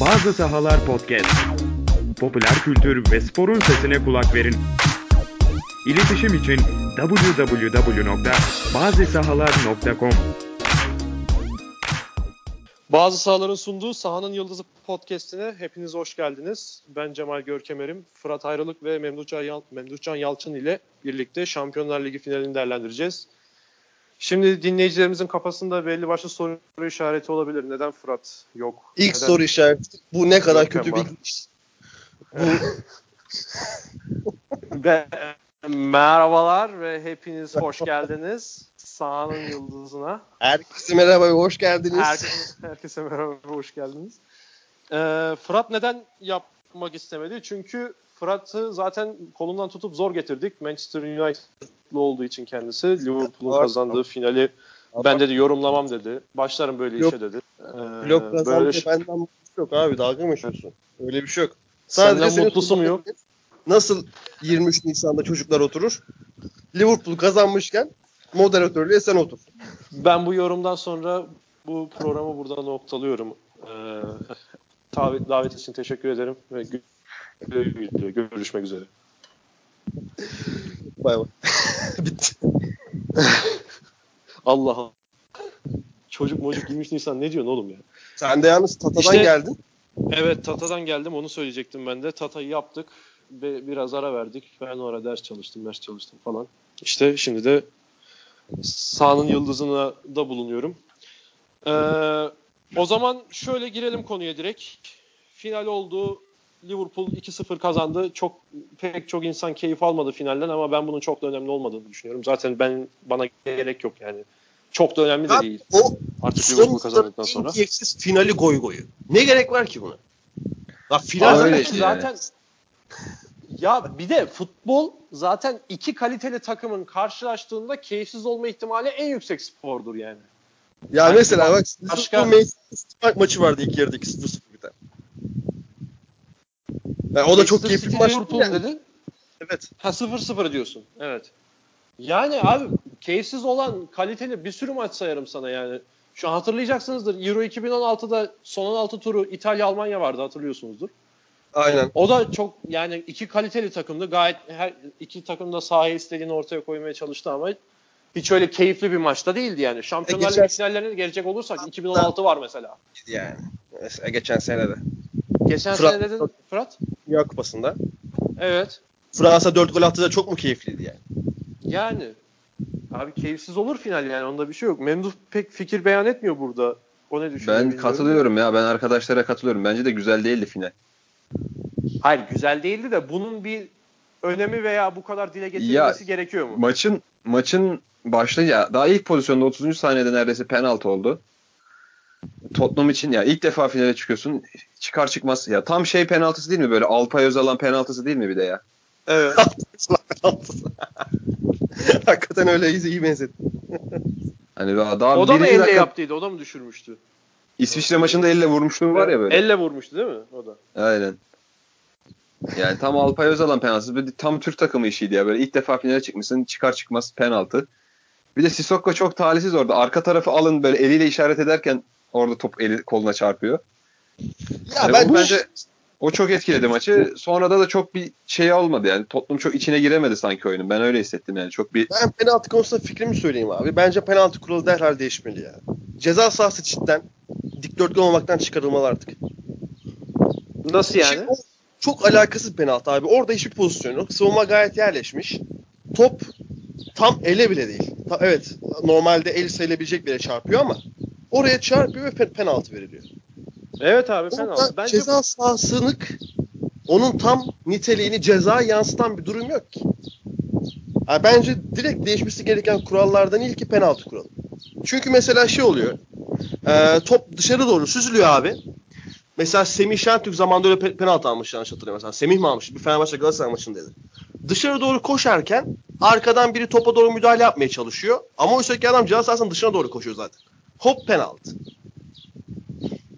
Bazı Sahalar Podcast. Popüler kültür ve sporun sesine kulak verin. İletişim için www.bazisahalar.com Bazı sahaların sunduğu Sahanın Yıldızı podcastine hepiniz hoş geldiniz. Ben Cemal Görkemer'im. Fırat Ayrılık ve Memduhcan, Yal Yalçın ile birlikte Şampiyonlar Ligi finalini değerlendireceğiz. Şimdi dinleyicilerimizin kafasında belli başlı soru işareti olabilir. Neden Fırat yok? İlk Neden? soru işareti. Bu ne kadar Görkem kötü var? bir iş. Ve merhabalar ve hepiniz hoş geldiniz. Sahanın Yıldızı'na. Herkese merhaba ve hoş geldiniz. Herkese, herkese merhaba, hoş geldiniz. Ee, Fırat neden yapmak istemedi? Çünkü Fırat'ı zaten kolundan tutup zor getirdik. Manchester United'lı olduğu için kendisi. Liverpool'un kazandığı finali ben dedi yorumlamam dedi. Başlarım böyle Yok. işe dedi. Ee, Blok kazandı böyle şey- benden mutlu yok abi dalga mı geçiyorsun? Öyle bir şey yok. Senden senin mutlusu mu yok? Nasıl 23 Nisan'da çocuklar oturur? Liverpool kazanmışken moderatörlüğe sen otur. Ben bu yorumdan sonra bu programı burada noktalıyorum. Ee, davet, davet için teşekkür ederim ve görüşmek üzere. Bay bay. Bitti. Allah Allah. Çocuk mocuk 23 Nisan ne diyorsun oğlum ya? Sen de yalnız Tata'dan İşte- geldin. Evet Tata'dan geldim onu söyleyecektim ben de. Tata'yı yaptık ve biraz ara verdik. Ben o ara ders çalıştım, ders çalıştım falan. İşte şimdi de sahanın yıldızına da bulunuyorum. Ee, o zaman şöyle girelim konuya direkt. Final oldu. Liverpool 2-0 kazandı. Çok pek çok insan keyif almadı finalden ama ben bunun çok da önemli olmadığını düşünüyorum. Zaten ben bana gerek yok yani. Çok da önemli de değil. O Artık Liverpool kazandıktan sonra. keyifsiz finali goy goyu. Ne gerek var ki buna? Ya final zaten- işte zaten ya bir de futbol zaten iki kaliteli takımın karşılaştığında keyifsiz olma ihtimali en yüksek spordur yani. Ya Sanki mesela bak başka- Liverpool Manchester maçı vardı ilk yarıda 2-0 biten. Yani o da çok keyifli bir maç. Liverpool Yani. dedin. Evet. Ha 0-0 diyorsun. Evet. Yani abi keyifsiz olan kaliteli bir sürü maç sayarım sana yani. Şu an hatırlayacaksınızdır. Euro 2016'da son 16 turu İtalya Almanya vardı hatırlıyorsunuzdur. Aynen. O da çok yani iki kaliteli takımdı. Gayet her iki takım da sahaya istediğini ortaya koymaya çalıştı ama hiç öyle keyifli bir maçta değildi yani. Şampiyonlar E, geçen- finallerine gelecek olursak 2016 var mesela. Yani. Mesela geçen sene de. Geçen Fırat- sene dedin Fırat? Dünya Kupası'nda. Evet. Fransa 4 gol attı da çok mu keyifliydi yani? Yani abi keyifsiz olur final yani onda bir şey yok. Memduh pek fikir beyan etmiyor burada. O ne düşünüyor Ben katılıyorum ya. Ben arkadaşlara katılıyorum. Bence de güzel değildi final. Hayır güzel değildi de bunun bir önemi veya bu kadar dile getirilmesi gerekiyor mu? Maçın maçın başlayınca daha ilk pozisyonda 30. saniyede neredeyse penaltı oldu. Tottenham için ya ilk defa finale çıkıyorsun. Çıkar çıkmaz ya tam şey penaltısı değil mi böyle Alpay Özal'ın penaltısı değil mi bir de ya? Evet. Hakikaten öyle iyi, iyi benzettin. Hani daha, daha O da mı elle dakika yaptıydı? O da mı düşürmüştü? İsviçre maçında elle vurmuşluğu var ya böyle. Elle vurmuştu değil mi? O da. Aynen. Yani tam Alpay Özal'ın penaltısı. Tam Türk takımı işiydi ya. Böyle ilk defa finale çıkmışsın. Çıkar çıkmaz penaltı. Bir de Sissoko çok talihsiz orada. Arka tarafı alın böyle eliyle işaret ederken orada top eli koluna çarpıyor. Ya Yani ben o bence o çok etkiledi maçı. Sonra da da çok bir şey olmadı yani. Tottenham çok içine giremedi sanki oyunun. Ben öyle hissettim yani. Çok bir ben penaltı konusunda fikrimi söyleyeyim abi. Bence penaltı kuralı derhal değişmeli ya. Ceza sahası cidden dikdörtgen olmaktan çıkarılmalı artık. Nasıl yani? O çok alakasız penaltı abi. Orada hiçbir pozisyon yok. Savunma gayet yerleşmiş. Top tam ele bile değil. Ta- evet normalde el sayılabilecek bile çarpıyor ama oraya çarpıyor ve pe- penaltı veriliyor. Evet abi Orada penaltı. Bence ceza sahasılık onun tam niteliğini ceza yansıtan bir durum yok ki. Ha, bence direkt değişmesi gereken kurallardan ilki penaltı kuralı. Çünkü mesela şey oluyor. e, top dışarı doğru süzülüyor abi. Mesela Semih Şentürk zamanında öyle pe- penaltı almış yanlış hatırlıyorum. Mesela Semih mi almış? Bir Fenerbahçe Galatasaray maçındaydı. Dışarı doğru koşarken arkadan biri topa doğru müdahale yapmaya çalışıyor. Ama oysa ki adam ceza sahasının dışına doğru koşuyor zaten. Hop penaltı.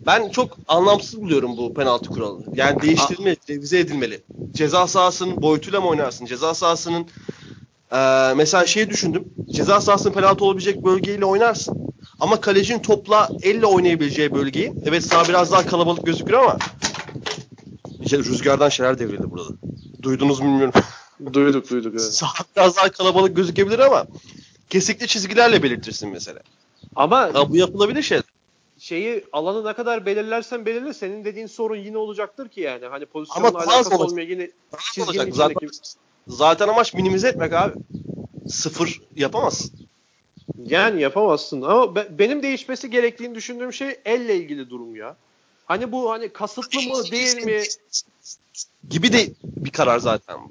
Ben çok anlamsız buluyorum bu penaltı kuralını. Yani değiştirilmeli, revize edilmeli. Ceza sahasının boyutuyla mı oynarsın? Ceza sahasının eee mesela şey düşündüm. Ceza sahasının penaltı olabilecek bölgeyle oynarsın. Ama kalecinin topla elle oynayabileceği bölgeyi. Evet sağ biraz daha kalabalık gözüküyor ama işte rüzgardan şeyler devrildi burada. Duydunuz mu bilmiyorum. Duyduk duyduk evet. Sağ biraz daha kalabalık gözükebilir ama kesikli çizgilerle belirtirsin mesela. Ama Ha, bu yapılabilir şey. şeyi alanı ne kadar belirlersen belirle senin dediğin sorun yine olacaktır ki yani. Hani Ama pozisyonla daha alakası olacak. olmuyor yine çizginin olacak. Zaten, zaten amaç minimize etmek abi. Sıfır yapamazsın. Yani yapamazsın ama be- benim değişmesi gerektiğini düşündüğüm şey elle ilgili durum ya. Hani bu hani kasıtlı mı değil mi? Gibi de bir karar zaten bu.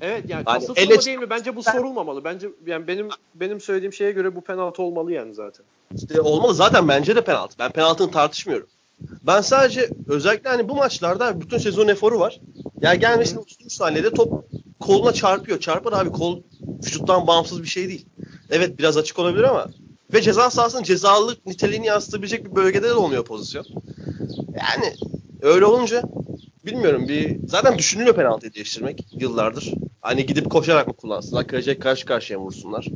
Evet yani Hani kasıtlı elle- mı değil mi? Bence bu sorulmamalı. Bence yani benim benim söylediğim şeye göre bu penaltı olmalı yani zaten. İşte olmalı. Zaten bence de penaltı. Ben penaltını tartışmıyorum. Ben sadece özellikle hani bu maçlarda bütün sezon eforu var. Ya gelmesine 33 saniyede top koluna çarpıyor. Çarpar abi kol vücuttan bağımsız bir şey değil. Evet biraz açık olabilir ama ve ceza sahasının cezalılık niteliğini yansıtabilecek bir bölgede de olmuyor pozisyon. Yani öyle olunca bilmiyorum bir zaten düşünülüyor penaltıyı değiştirmek yıllardır. Hani gidip koşarak mı kullansınlar, kaleciye karşı karşıya mı vursunlar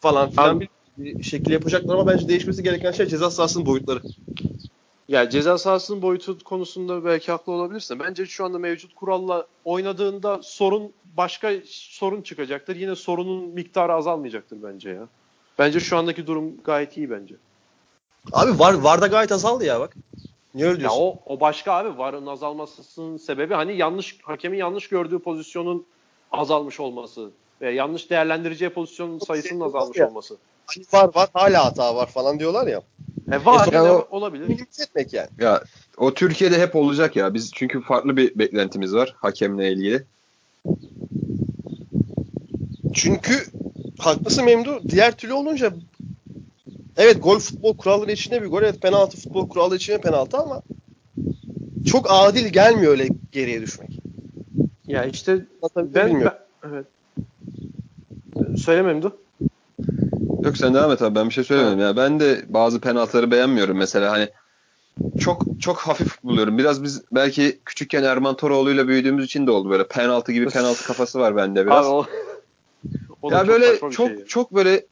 falan filan Abi- bir, bir şekilde yapacaklar ama bence değişmesi gereken şey ceza sahasının boyutları. Ya ceza sahasının boyutu konusunda belki haklı olabilirsin. Bence şu anda mevcut kuralla oynadığında sorun başka sorun çıkacaktır. Yine sorunun miktarı azalmayacaktır bence ya. Bence şu andaki durum gayet iyi bence. Abi var var da gayet azaldı ya bak. Niye öyle Ya diyorsun? o o başka abi. VAR'ın azalmasının sebebi hani yanlış hakemin yanlış gördüğü pozisyonun azalmış olması ve yanlış değerlendireceği pozisyonun sayısının azalmış Ya. olması. Hani var var hala hata var falan diyorlar ya. E var E, yine o- olabilir. Etmek yani. Ya o Türkiye'de hep olacak ya. Biz çünkü farklı bir beklentimiz var hakemle ilgili. Çünkü haklısın Memdu. Diğer türlü olunca evet gol futbol kuralları içinde bir gol. Evet penaltı futbol kuralları içinde penaltı ama çok adil gelmiyor öyle geriye düşmek. Ya işte Tabii ben, bilmiyorum. ben evet. Söylemem Memdu. Yok sen devam et abi ben bir şey söylemedim. Ya ben de bazı penaltıları beğenmiyorum mesela hani çok çok hafif buluyorum. Biraz biz belki küçükken Erman Toroğlu'yla büyüdüğümüz için de oldu böyle penaltı gibi penaltı kafası var bende biraz. Abi o, o ya çok böyle bir çok şey çok böyle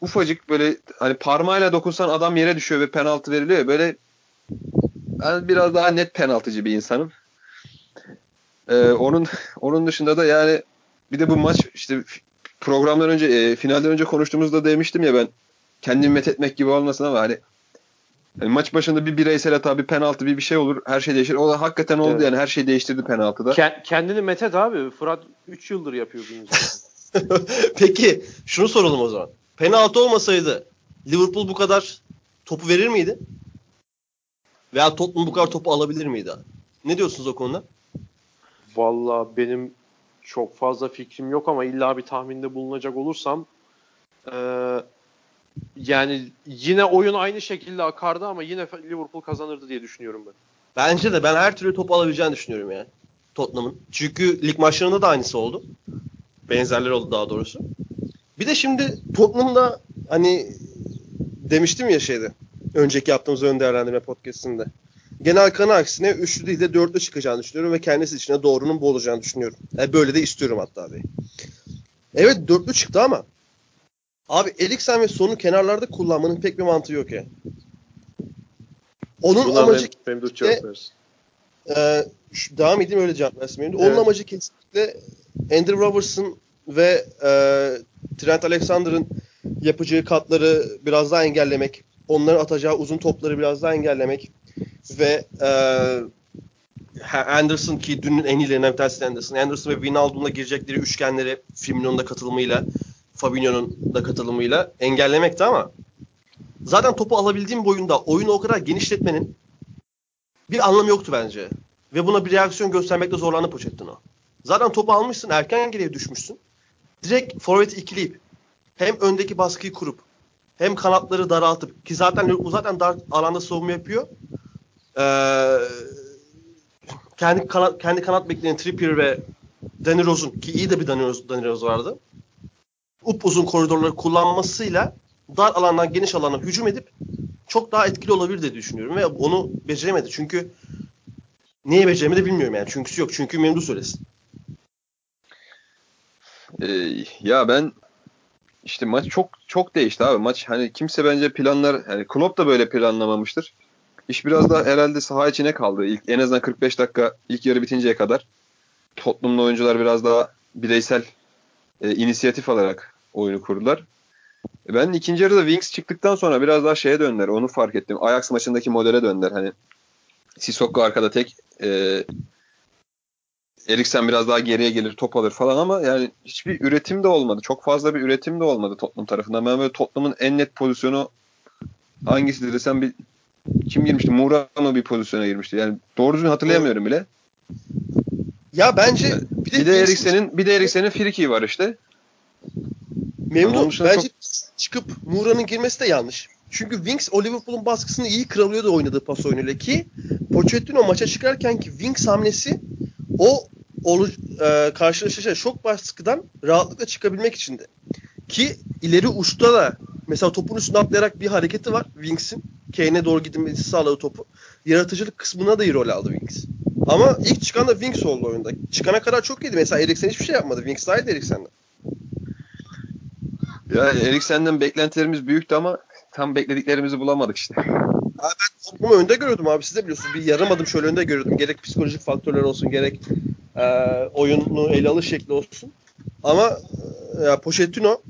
ufacık böyle hani parmağıyla dokunsan adam yere düşüyor ve penaltı veriliyor. Böyle ben biraz daha net penaltıcı bir insanım. Ee, onun onun dışında da yani bir de bu maç işte programdan önce e, finalden önce konuştuğumuzda demiştim ya ben kendimi methetmek gibi olmasın ama hani hani maç başında bir bireysel hata, bir penaltı, bir bir şey olur. Her şey değişir. O da hakikaten oldu Evet. yani. Her şey değiştirdi penaltıda. Ken- kendini metet abi. Fırat 3 yıldır yapıyor bunu zaten. Peki şunu soralım o zaman. Penaltı olmasaydı Liverpool bu kadar topu verir miydi? Veya Tottenham bu kadar topu alabilir miydi? Ne diyorsunuz o konuda? Vallahi benim çok fazla fikrim yok ama illa bir tahminde bulunacak olursam eee, yani yine oyun aynı şekilde akardı ama yine Liverpool kazanırdı diye düşünüyorum ben. Bence de ben her türlü topu alabileceğini düşünüyorum ya. Tottenham'ın. Çünkü lig maçlarında da aynısı oldu. Benzerleri oldu daha doğrusu. Bir de şimdi Tottenham'da hani demiştim ya şeyde. Önceki yaptığımız ön değerlendirme podcastinde. Genel kanı aksine üçlü değil de dörtlü çıkacağını düşünüyorum ve kendisi içine doğrunun bu olacağını düşünüyorum. Yani böyle de istiyorum hatta abi. Evet dörtlü çıktı ama abi Eriksen ve Son'u kenarlarda kullanmanın pek bir mantığı yok ya. Onun Buna amacı cevap cevap versin. ee, şu- devam edeyim öyle cevap versin. benim de. Onun Evet. amacı kesinlikle Andrew Robertson ve e, Trent Alexander'ın yapacağı katları biraz daha engellemek. Onların atacağı uzun topları biraz daha engellemek. Ve e, Anderson ki dünün en iyilerinden bir tanesi Anderson. Anderson ve Wijnaldum'la girecekleri üçgenleri Firmino'nun da katılımıyla Fabinho'nun da katılımıyla engellemekti ama zaten topu alabildiğim boyunda oyunu o kadar genişletmenin bir anlamı yoktu bence. Ve buna bir reaksiyon göstermekte zorlandı Pochettino. Zaten topu almışsın, erken geriye düşmüşsün. Direkt forveti ikileyip hem öndeki baskıyı kurup hem kanatları daraltıp ki zaten zaten dar alanda savunma yapıyor. Ee, kendi kanat kendi kanat bekleyen Trippier ve Danny Rose'un ki iyi de bir Danny Rose, Danny Rose vardı. Up uzun koridorları kullanmasıyla dar alandan geniş alana hücum edip çok daha etkili olabilir diye düşünüyorum ve onu beceremedi. Çünkü niye beceremedi bilmiyorum yani. Çünküsü yok. Çünkü Memdu söylesin. Ee, ya ben işte maç çok çok değişti abi. Maç hani kimse bence planlar yani Klopp da böyle planlamamıştır. İş biraz da herhalde saha içine kaldı. İlk en azından 45 dakika ilk yarı bitinceye kadar Tottenham'lı oyuncular biraz daha bireysel e, inisiyatif alarak oyunu kurdular. E, Ben ikinci yarıda Wings çıktıktan sonra biraz daha şeye döndüler. Onu fark ettim. Ajax maçındaki modele döndüler. Hani Sissoko arkada tek e, Eriksen biraz daha geriye gelir top alır falan ama yani hiçbir üretim de olmadı. Çok fazla bir üretim de olmadı Tottenham tarafından. Ben böyle Tottenham'ın en net pozisyonu hangisidir desem bir kim girmişti? Moura mı bir pozisyona girmişti? Yani doğru düzgün hatırlayamıyorum bile. Ya bence bir de, Bir de Eriksen'in bir de Eriksen'in friki var işte. Memnun. Bence çıkıp Moura'nın girmesi de yanlış. Çünkü Wings o Liverpool'un baskısını iyi kırılıyordu oynadığı pas oyunuyla ki Pochettino maça çıkarken ki Wings hamlesi o olu, e, karşılaşacağı şok baskıdan rahatlıkla çıkabilmek içindi. Ki ileri uçta da mesela topun üstüne atlayarak bir hareketi var Wings'in. Kane'e doğru gidilmesi sağladı topu. Yaratıcılık kısmına da iyi rol aldı Wings. Ama ilk çıkan da Wings oldu oyunda. Çıkana kadar çok iyiydi. Mesela Eriksen hiçbir şey yapmadı. Wings daha iyiydi Eriksen'den. Ya Eriksen'den beklentilerimiz büyüktü ama tam beklediklerimizi bulamadık işte. Abi ben toplumu önde görüyordum abi. Siz de biliyorsunuz. Bir yarım adım şöyle önde görüyordum. Gerek psikolojik faktörler olsun gerek e, oyunu ele alış şekli olsun. Ama e, ya Pochettino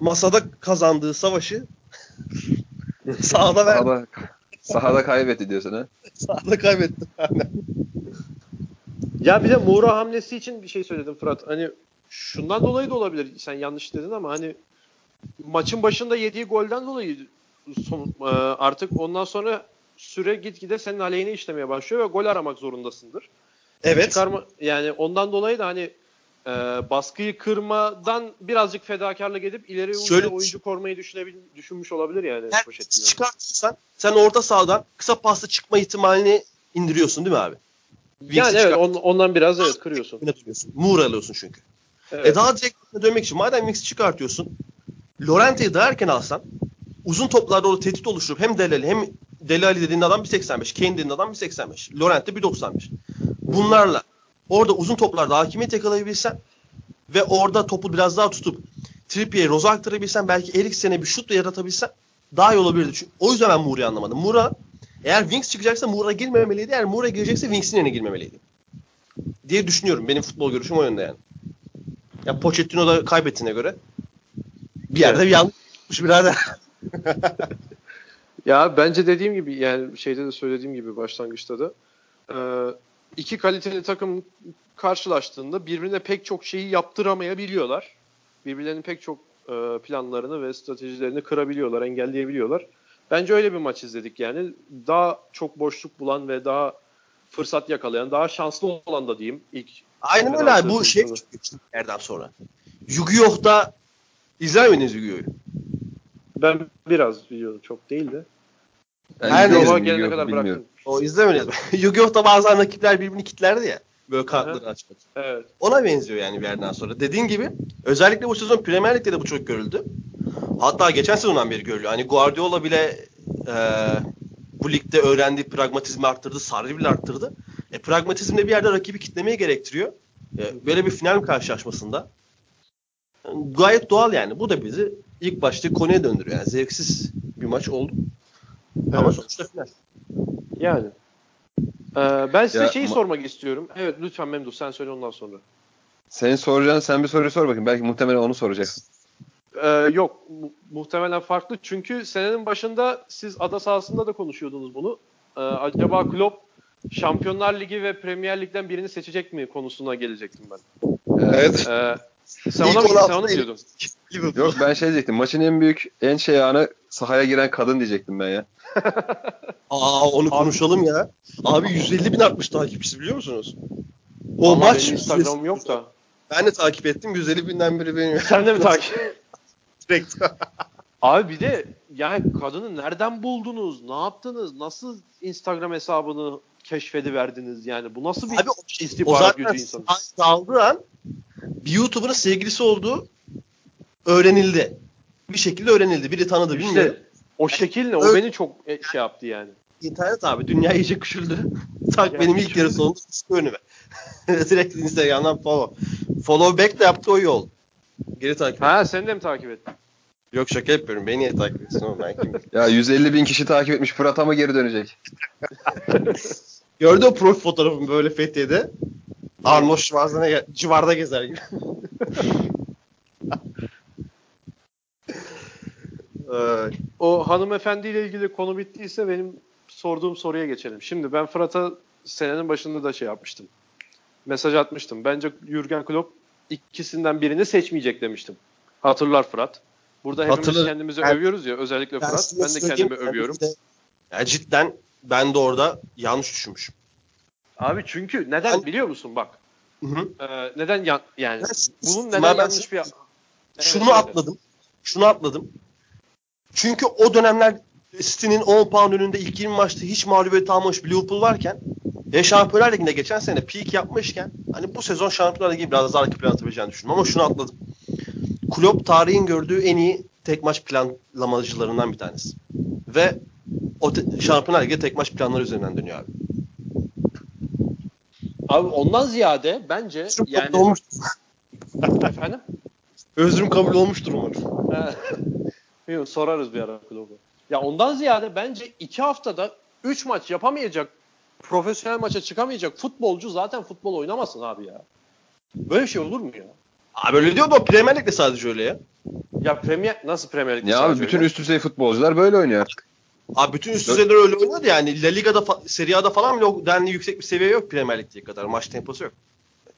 masada kazandığı savaşı sahada ver, Sahada, sahada kaybetti diyorsun ha. sahada kaybetti. Ya bir de Moura hamlesi için bir şey söyledim Fırat. Hani şundan dolayı da olabilir. Sen yanlış dedin ama hani maçın başında yediği golden dolayı son, e, artık ondan sonra süre gitgide senin aleyhine işlemeye başlıyor ve gol aramak zorundasındır. Evet. Çıkarma, yani ondan dolayı da hani e, baskıyı kırmadan birazcık fedakarlık edip ileri Şöyle- oyuncu, korumayı düşünebil, düşünmüş olabilir yani. Pochettino. çıkartırsan sen orta sahadan kısa pasla çıkma ihtimalini indiriyorsun değil mi abi? Wings'i Yani evet on- ondan biraz evet kırıyorsun. Moore alıyorsun çünkü. Evet. E daha direkt dönmek için madem Wings'i çıkartıyorsun Lorente'yi daha erken alsan uzun toplarda orada tehdit oluşturup hem Delali hem Delali dediğin adam 1.85. Kane dediğin adam 1.85. Lorente 1.95. Bunlarla orada uzun toplarda hakimiyet yakalayabilsen ve orada topu biraz daha tutup Trippier'e Roza aktarabilsen belki Eriksen'e bir şut da yaratabilsen daha iyi olabilirdi. Çünkü o yüzden ben Moura'yı anlamadım. Moura eğer Wings çıkacaksa Moura girmemeliydi. Eğer Moura girecekse Wings'in yerine girmemeliydi. Diye düşünüyorum. Benim futbol görüşüm o yönde yani. Ya Pochettino da kaybettiğine göre bir yerde bir yanlış birader. Ya bence dediğim gibi yani şeyde de söylediğim gibi başlangıçta da iki kaliteli takım karşılaştığında birbirine pek çok şeyi yaptıramayabiliyorlar. Birbirlerinin pek çok e, planlarını ve stratejilerini kırabiliyorlar, engelleyebiliyorlar. Bence öyle bir maç izledik yani. Daha çok boşluk bulan ve daha fırsat yakalayan, daha şanslı olan da diyeyim ilk. Aynen öyle abi. Bu şey yerden sonra. Yu-Gi-Oh'da Yu-Gi-Oh'yu? Ben biraz biliyorum çok değil de. Ben Her Yola gelene kadar bıraktım. O izlemediniz mi? Yu-Gi-Oh'da bazen rakipler birbirini kitlerdi ya. Böyle kartları açmak. Evet. Ona benziyor yani bir yerden sonra. Dediğin gibi özellikle bu sezon Premier Lig'de de bu çok görüldü. Hatta geçen sezondan beri görülüyor. Hani Guardiola bile e, bu ligde öğrendiği pragmatizmi arttırdı. Sarri bile arttırdı. E, pragmatizm de bir yerde rakibi kitlemeye gerektiriyor. E, böyle bir final karşılaşmasında. Gayet doğal yani. Bu da bizi ilk başta konuya döndürüyor. Yani zevksiz bir maç oldu. Ama Evet. sonuçta final. Yani. Ee, ben size Ya, şeyi ma- sormak istiyorum. Evet lütfen Memduh sen söyle ondan sonra. Senin soracağın sen bir soruyu sor bakayım. Belki muhtemelen onu soracaksın. Ee, yok mu- muhtemelen farklı. Çünkü senenin başında siz ada sahasında da konuşuyordunuz bunu. Ee, acaba Klopp Şampiyonlar Ligi ve Premier Lig'den birini seçecek mi konusuna gelecektim ben. Evet. Ee, sen ona mı, 16 sen onu değil. diyordun. Yok ben şey diyecektim. Maçın en büyük en şey anı sahaya giren kadın diyecektim ben ya. Aa onu konuşalım ya. Abi 150 bin artmış takipçisi biliyor musunuz? O Vallahi maç benim Instagram'ım yok da. Ben de takip ettim. 150 binden biri benim. Sen de mi takip? Direkt. Abi bir de yani kadını nereden buldunuz? Ne yaptınız? Nasıl Instagram hesabını keşfediverdiniz yani? Bu nasıl bir Abi o, o istihbarat zaten gücü insanı? daldığı an bir YouTuber'ın sevgilisi olduğu öğrenildi. Bir şekilde öğrenildi. Biri tanıdı bilmiyorum. İşte o şekil ne? O Öyle- beni çok e, şey yaptı yani. İnternet abi dünya iyice küçüldü. Tak Yani benim ilk küçüldü. yarı sonunda çıktı önüme. Direkt Instagram'dan follow. Follow back de yaptı o iyi oldu. Geri takip et. Ha sen de mi takip ettin? Yok şaka yapıyorum. Beni niye takip etsin oğlum ben kimim? Ya 150 bin kişi takip etmiş. Fırat'a mı geri dönecek? Gördü o profil fotoğrafımı böyle Fethiye'de. Arnold Schwarzenegger civarda gezer gibi. Ay. O hanımefendiyle ilgili konu bittiyse benim sorduğum soruya geçelim. Şimdi ben Fırat'a senenin başında da şey yapmıştım. Mesaj atmıştım. Bence Jurgen Klopp ikisinden birini seçmeyecek demiştim. Hatırlar Fırat. Burada hepimiz Hatırlarım. kendimizi Ben- övüyoruz ya özellikle Fırat. size Ben de kendimi ben övüyorum. Ya cidden ben de orada yanlış düşünmüşüm. Abi çünkü neden biliyor musun bak. Hı hı. Ee, neden yan, yani bunun neden ben- yanlış bir Evet, Şunu söyle. atladım. Şunu atladım. Çünkü o dönemler City'nin 10 puan önünde ilk 20 maçta hiç mağlubiyet almamış bir Liverpool varken ve Şampiyonlar Ligi'nde geçen sene peak yapmışken hani bu sezon Şampiyonlar Ligi biraz daha arka plan atabileceğini düşündüm ama şunu atladım. Klopp tarihin gördüğü en iyi tek maç planlamacılarından bir tanesi. Ve o te- Şampiyonlar Ligi tek maç planları üzerinden dönüyor abi. Abi ondan ziyade bence Özrüm yani kabul olmuştur. efendim Özrüm kabul olmuştur umarım. Bilmiyorum, sorarız bir ara kulübü. Ya ondan ziyade bence iki haftada 3 maç yapamayacak, profesyonel maça çıkamayacak futbolcu zaten futbol oynamasın abi ya. Böyle bir şey olur mu ya? Abi öyle diyor da o Premier Lig'de sadece öyle ya. Ya Premier nasıl Premier Lig'de Ya abi bütün öyle? üst düzey futbolcular böyle oynuyor artık. Abi bütün üst düzeyler öyle oynuyordu yani. La Liga'da, fa- Serie A'da falan bile o denli yüksek bir seviye yok Premier Lig'deki kadar. Maç temposu yok.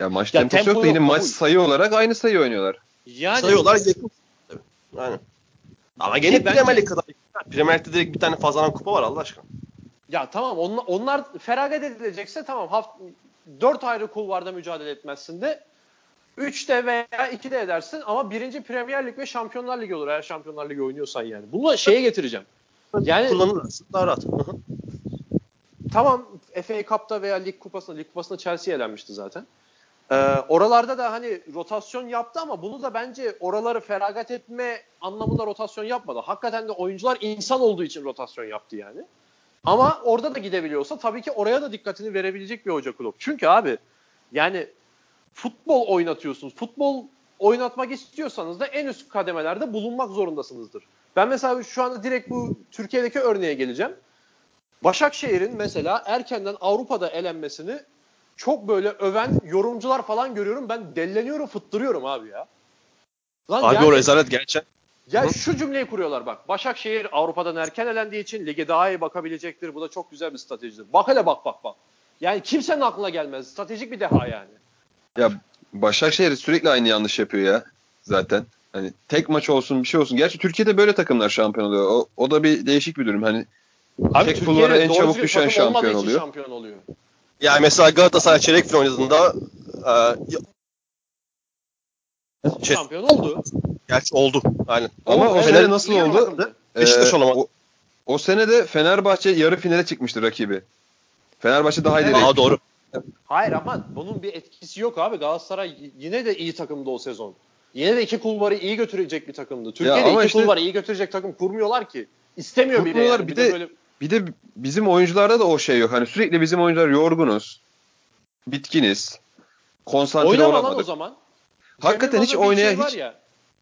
Ya maç Ya temposu tempo yok da yine maç sayı olarak aynı sayı oynuyorlar. yani Sayıyorlar yakın. Tabii. Aynen. Ama gene bence- Premier Lig kadar. Premier Lig'de direkt bir tane fazladan kupa var Allah aşkına. ya tamam onlar, onlar feragat edilecekse tamam haft 4 ayrı kulvarda mücadele etmezsin de 3'te veya 2'de edersin ama birinci Premier Lig ve Şampiyonlar Ligi olur eğer Şampiyonlar Ligi oynuyorsan yani. Bunu şeye getireceğim. Yani Kullanırlarsa daha rahat. Tamam FA Cup'ta veya Lig Kupası'nda, Lig Kupası'nda Chelsea elenmişti zaten. Ee, oralarda da hani rotasyon yaptı ama bunu da bence oraları feragat etme anlamında rotasyon yapmadı. Hakikaten de oyuncular insan olduğu için rotasyon yaptı yani. Ama orada da gidebiliyorsa tabii ki oraya da dikkatini verebilecek bir hoca kulüp. Çünkü abi yani futbol oynatıyorsunuz. Futbol oynatmak istiyorsanız da en üst kademelerde bulunmak zorundasınızdır. Ben mesela şu anda direkt bu Türkiye'deki örneğe geleceğim. Başakşehir'in mesela erkenden Avrupa'da elenmesini çok böyle öven yorumcular falan görüyorum. Ben delleniyorum, fıttırıyorum abi ya. Lan Abi yani- o rezalet gerçekten. ya Hı. şu cümleyi kuruyorlar bak. Başakşehir Avrupa'dan erken elendiği için lige daha iyi bakabilecektir. Bu da çok güzel bir stratejidir. Bak hele bak bak bak. Yani kimsenin aklına gelmez. Stratejik bir deha yani. Ya Başakşehir sürekli aynı yanlış yapıyor ya zaten. Hani tek maç olsun bir şey olsun. Gerçi Türkiye'de böyle takımlar şampiyon oluyor. O, o da bir değişik bir durum. Hani Abi Tek kulvara en çabuk düşen şampiyon oluyor. şampiyon oluyor. Yani mesela Galatasaray çeyrek final oynadığında e, Şey- Şampiyon oldu. gerçi oldu. Aynen. Ama o Evet, sene nasıl oldu? Beşiktaş Ee, olamadı. O, o sene de Fenerbahçe yarı finale çıkmıştı rakibi. Fenerbahçe daha ileri. Aa doğru. Hayır ama bunun bir etkisi yok abi. Galatasaray yine de iyi takımdı o sezon. Yine de iki kulvarı iyi götürecek bir takımdı. Türkiye'de iki işte- kulvarı iyi götürecek takım kurmuyorlar ki. İstemiyor bile yani. bir Bir de de- böyle Bir de bizim oyuncularda da o şey yok. Hani sürekli bizim oyuncular yorgunuz. Bitkiniz. Konsantre oynama lan o olamadık. zaman. Hakikaten hiç oynaya şey hiç ya.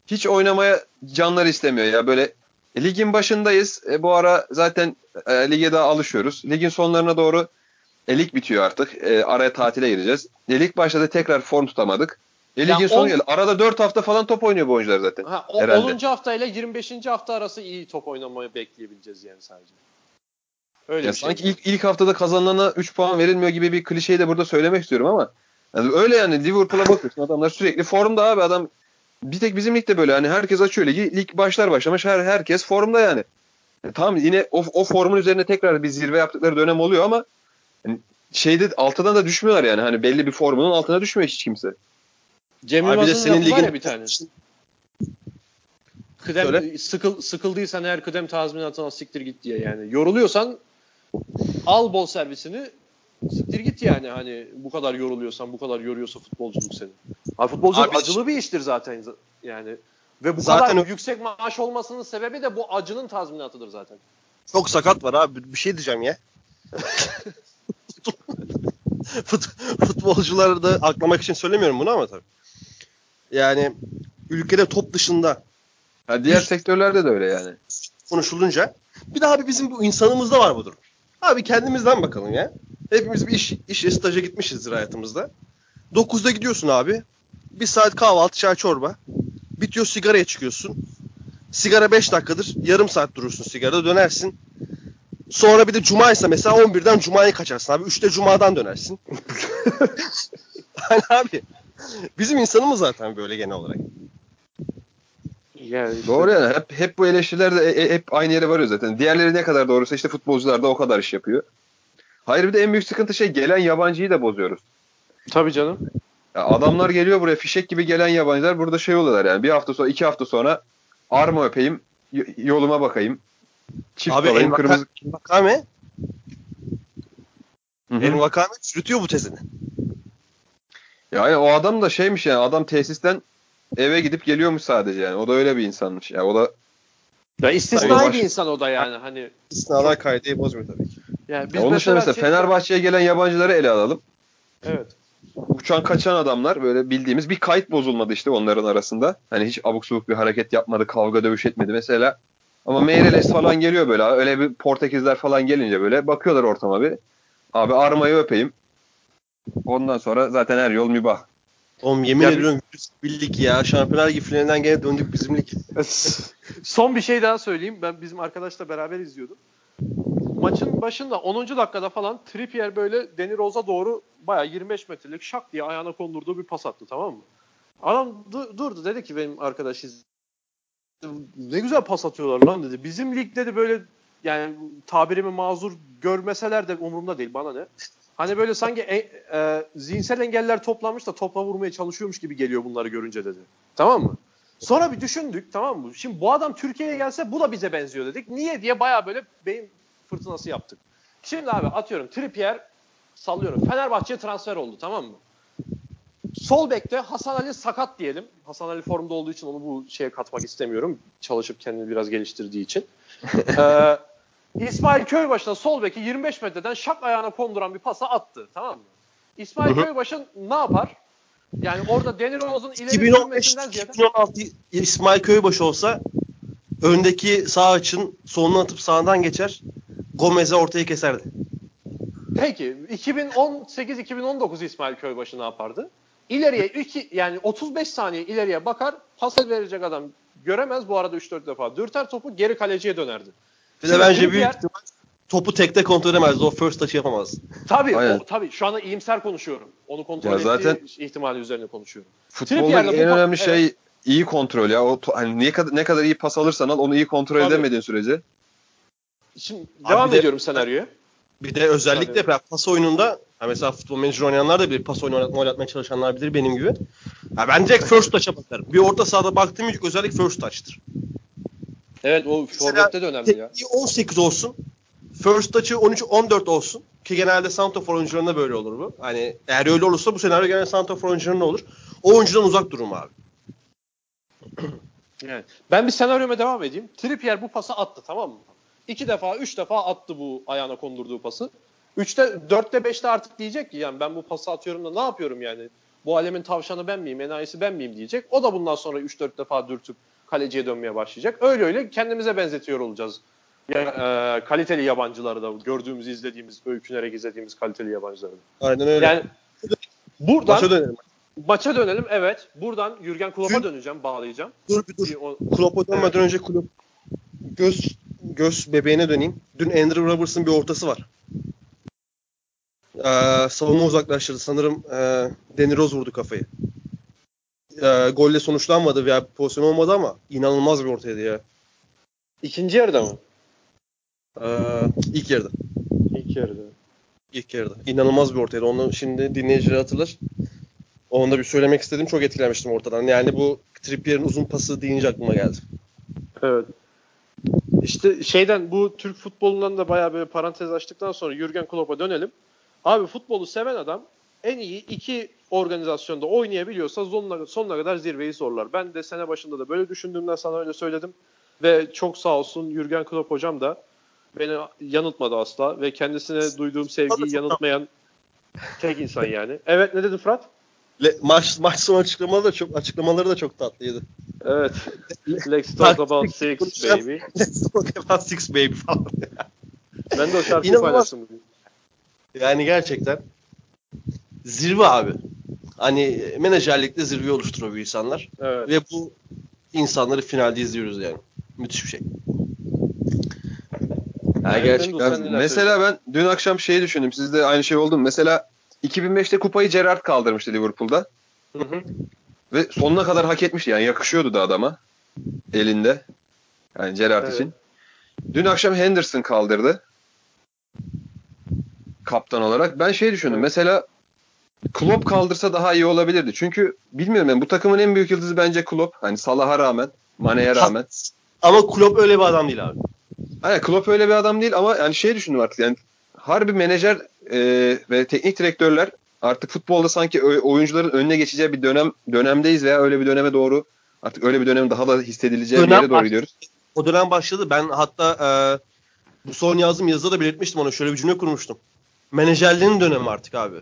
hiç oynamaya canları istemiyor ya böyle e, ligin başındayız. E, bu ara zaten e, lige daha alışıyoruz. Ligin sonlarına doğru e, lig bitiyor artık. E, araya tatile gireceğiz. E, lig başladı tekrar form tutamadık. E, ligin sonu on- geldi. Arada 4 hafta falan top oynuyor bu oyuncular zaten. Ha, o, Herhalde. 10. hafta ile 25. hafta arası iyi top oynamayı bekleyebileceğiz yani sadece. Öyle Ya şey. sanki ilk ilk haftada kazanılana 3 puan verilmiyor gibi bir klişeyi de burada söylemek istiyorum ama yani öyle yani Liverpool'a bakıyorsun adamlar sürekli formda abi adam bir tek bizim ligde böyle hani herkes açıyor ligi lig başlar başlamış her herkes formda yani. E, tamam yine o, o formun üzerine tekrar bir zirve yaptıkları dönem oluyor ama yani şeyde altıdan da düşmüyorlar yani hani belli bir formunun altına düşmüyor hiç kimse. Cem Abi de Yılmaz'ın senin lafı var ligin ya bir tane. Kıdem, Söyle. sıkıl, sıkıldıysan eğer kıdem tazminatına siktir git diye yani. Yoruluyorsan al bol servisini siktir git yani hani bu kadar yoruluyorsan bu kadar yoruyorsa futbolculuk seni. Ha futbolculuk Abi- acılı bir iştir zaten yani. Ve bu Zaten kadar yüksek maaş olmasının sebebi de bu acının tazminatıdır zaten. Çok sakat var abi. Bir şey diyeceğim ya. Fut, futbolcuları da aklamak için söylemiyorum bunu ama tabii. Yani ülkede top dışında Ha, diğer sektörlerde de öyle yani. konuşulunca bir daha abi bizim bu insanımızda var bu durum. Abi kendimizden bakalım ya. Hepimiz bir iş, işe staja gitmişizdir hayatımızda. 9'da gidiyorsun abi. Bir saat kahvaltı, çay, çorba. Bitiyor sigaraya çıkıyorsun. Sigara 5 dakikadır. Yarım saat durursun sigarada dönersin. Sonra bir de cumaysa mesela 11'den cumaya kaçarsın abi. 3'te cumadan dönersin. hani abi bizim insanımız zaten böyle genel olarak. Yani işte- Doğru yani. Hep, hep bu eleştiriler de e- e- hep aynı yere varıyor zaten. Diğerleri ne kadar doğruysa işte futbolcular da o kadar iş yapıyor. Hayır bir de en büyük sıkıntı şey gelen yabancıyı da bozuyoruz. Tabii canım. Ya adamlar geliyor buraya fişek gibi gelen yabancılar burada şey oluyorlar yani. Bir hafta sonra iki hafta sonra arma öpeyim yoluma bakayım. Çift Abi alayım kırmızı. Vakame, Hı hı. benim Vakame çürütüyor bu tezini. Yani o adam da şeymiş yani adam tesisten eve gidip geliyormuş sadece yani. O da öyle bir insanmış. Ya o da Ya istisnai Baş- bir insan o da yani hani. İstisnalar kaideyi bozmuyor tabii ki. Yani biz ya onun dışında mesela şey- Fenerbahçe'ye gelen yabancıları ele alalım. Evet. Uçan kaçan adamlar böyle bildiğimiz bir kayıt bozulmadı işte onların arasında. Hani hiç abuk subuk bir hareket yapmadı, kavga dövüş etmedi mesela. Ama Meireles falan geliyor böyle. Öyle bir Portekizler falan gelince böyle bakıyorlar ortama bir. Abi armayı öpeyim. Ondan sonra zaten her yol mübah. Oğlum yemin Ya- ediyorum birlik ya. Şampiyonlar Ligi finalinden gene döndük bizim lig. Son bir şey daha söyleyeyim. Ben bizim arkadaşla beraber izliyordum. Maçın başında 10. dakikada falan Trippier böyle Danny Rose'a doğru bayağı 25 metrelik şak diye ayağına kondurduğu bir pas attı tamam mı? Adam du- durdu dedi ki benim arkadaş iz- ne güzel pas atıyorlar lan dedi. Bizim lig dedi böyle yani tabirimi mazur görmeseler de umurumda değil bana ne. Hani böyle sanki e, e, zihinsel engeller toplanmış da topla vurmaya çalışıyormuş gibi geliyor bunları görünce dedi. Tamam mı? Sonra bir düşündük tamam mı? Şimdi bu adam Türkiye'ye gelse bu da bize benziyor dedik. Niye diye baya böyle beyin fırtınası yaptık. Şimdi abi atıyorum Trippier sallıyorum. Fenerbahçe'ye transfer oldu tamam mı? Sol bekte Hasan Ali sakat diyelim. Hasan Ali formda olduğu için onu bu şeye katmak istemiyorum. Çalışıp kendini biraz geliştirdiği için. ee, İsmail Köybaşı'na sol beki 25 metreden şak ayağına konduran bir pasa attı. Tamam mı? İsmail. Köybaşı ne yapar? Yani orada Denir Oz'un ileri 2015 sürmesinden ziyade 2016 İsmail Köybaşı olsa öndeki sağ açın soluna atıp sağından geçer. Gomez'e ortayı keserdi. Peki 2018-2019 İsmail Köybaşı ne yapardı? İleriye iki, yani 35 saniye ileriye bakar pas verecek adam göremez bu arada 3-4 defa dürter topu geri kaleciye dönerdi. Bir de bence büyük ihtimal topu tekte kontrol edemezdi. O first touch yapamaz. Tabii o, tabii şu anda iyimser konuşuyorum. Onu kontrol Ya ettiği zaten- ihtimali üzerine konuşuyorum. Futboldaki en pa- önemli şey evet. iyi kontrol ya. O to- hani ne kadar ne kadar iyi pas alırsan al onu iyi kontrol Tabii. edemediğin sürece. Şimdi Abi devam bir de- ediyorum senaryoya. Bir de özellikle Tabii. pas oyununda ha mesela futbol menajer oynayanlar da bilir. Pas oyunu oynatma, oynatmaya çalışanlar bilir benim gibi. Ha ben direkt first touch'a bakarım. Bir orta sahada baktığım ilk özellik first touch'tır. Evet o forvette de önemli ya. Tekniği 18 olsun. First touch'ı 13-14 olsun. Ki genelde Santofor oyuncularında böyle olur bu. Hani eğer öyle olursa bu senaryo genelde Santofor oyuncularında olur. O oyuncudan uzak durun abi. Yani ben bir senaryoma devam edeyim. Trippier bu pası attı tamam mı? İki defa, üç defa attı bu ayağına kondurduğu pası. Üçte, dörtte, beşte artık diyecek ki yani ben bu pası atıyorum da ne yapıyorum yani? Bu alemin tavşanı ben miyim, enayisi ben miyim diyecek. O da bundan sonra 3-4 defa dürtüp kaleciye dönmeye başlayacak. Öyle öyle kendimize benzetiyor olacağız. Ya, e, kaliteli yabancıları da gördüğümüz, izlediğimiz, öykünerek izlediğimiz kaliteli yabancıları da. Aynen öyle. Yani buradan Maça dönelim. maça dönelim. Evet. Buradan Jürgen Klopp'a döneceğim, bağlayacağım. Dur bir dur. O- Klopp'a dönmeden önce Klopp göz göz bebeğine döneyim. Dün Andrew Roberts'ın bir ortası var. Ee, savunma uzaklaştırdı. Sanırım e, Rose vurdu kafayı. Ee, golle sonuçlanmadı veya pozisyon olmadı ama inanılmaz bir ortaydı ya. İkinci yarıda mı? Ee, ilk yarıda. İlk yarıda. İlk yarıda. İnanılmaz bir ortaydı. Onu şimdi dinleyiciler hatırlar. Onu da bir söylemek istedim. Çok etkilenmiştim ortadan. Yani bu Trippier'in uzun pası deyince aklıma geldi. Evet. İşte şeyden bu Türk futbolundan da bayağı böyle parantez açtıktan sonra Jürgen Klopp'a dönelim. Abi futbolu seven adam en iyi iki organizasyonda oynayabiliyorsa sonuna, sonuna kadar zirveyi zorlar. Ben de sene başında da böyle düşündüğümden sana öyle söyledim. Ve çok sağ olsun Jürgen Klopp hocam da beni yanıltmadı asla. Ve kendisine duyduğum sevgiyi yanıltmayan tek insan yani. Evet ne dedin Fırat? Le- maç maç sonu açıklamaları da çok açıklamaları da çok tatlıydı. Evet. Let's talk about six baby. Let's talk about six baby falan. Ben de o şarkıyı paylaştım bugün. Yani gerçekten zirve abi. Hani menajerlikte zirve oluşturuyor bu insanlar. Evet. Ve bu insanları finalde izliyoruz yani. Müthiş bir şey. Yani gerçekten. Mesela ben dün akşam şeyi düşündüm. Sizde aynı şey oldu mu? Mesela 2005'te kupayı Gerrard kaldırmıştı Liverpool'da. Hı hı. Ve sonuna kadar hak etmişti. Yani yakışıyordu da adama. Elinde. Yani Gerrard Evet. için. Dün akşam Henderson kaldırdı. Kaptan olarak. Ben şey düşündüm. Mesela Klopp kaldırsa daha iyi olabilirdi. Çünkü bilmiyorum yani bu takımın en büyük yıldızı bence Klopp. Hani Salah'a rağmen, Mane'ye rağmen. Ama Klopp öyle bir adam değil abi. Hani Klopp öyle bir adam değil ama yani şey düşündüm artık yani harbi menajer e, ve teknik direktörler artık futbolda sanki oyuncuların önüne geçeceği bir dönem dönemdeyiz veya öyle bir döneme doğru artık öyle bir dönem daha da hissedileceği bir Dönem yere doğru gidiyoruz. O dönem başladı. Ben hatta e, bu son yazdığım yazıda da belirtmiştim ona. Şöyle bir cümle kurmuştum. Menajerliğin dönemi artık abi.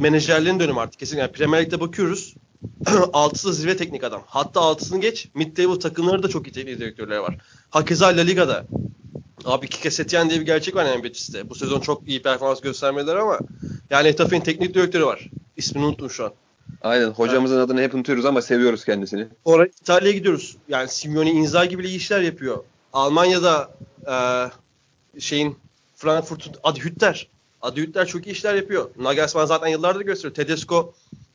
Menajerliğin dönemi artık kesin. Yani Premier Lig'de bakıyoruz. altısı da zirve teknik adam. Hatta altısını geç. Mid table takımları da çok iyi teknik direktörleri var. Hakeza La Liga'da. Abi Kike Setien diye bir gerçek var yani Betis'te. Bu sezon çok iyi performans göstermediler ama yani Etafe'nin teknik direktörü var. İsmini unuttum şu an. Aynen hocamızın adını hep unutuyoruz ama seviyoruz kendisini. Sonra İtalya'ya gidiyoruz. Yani Simeone Inzaghi bile iyi işler yapıyor. Almanya'da e, şeyin Frankfurt'un Adi Hütter. Adi Hütter çok iyi işler yapıyor. Nagelsmann zaten yıllardır gösteriyor. Tedesco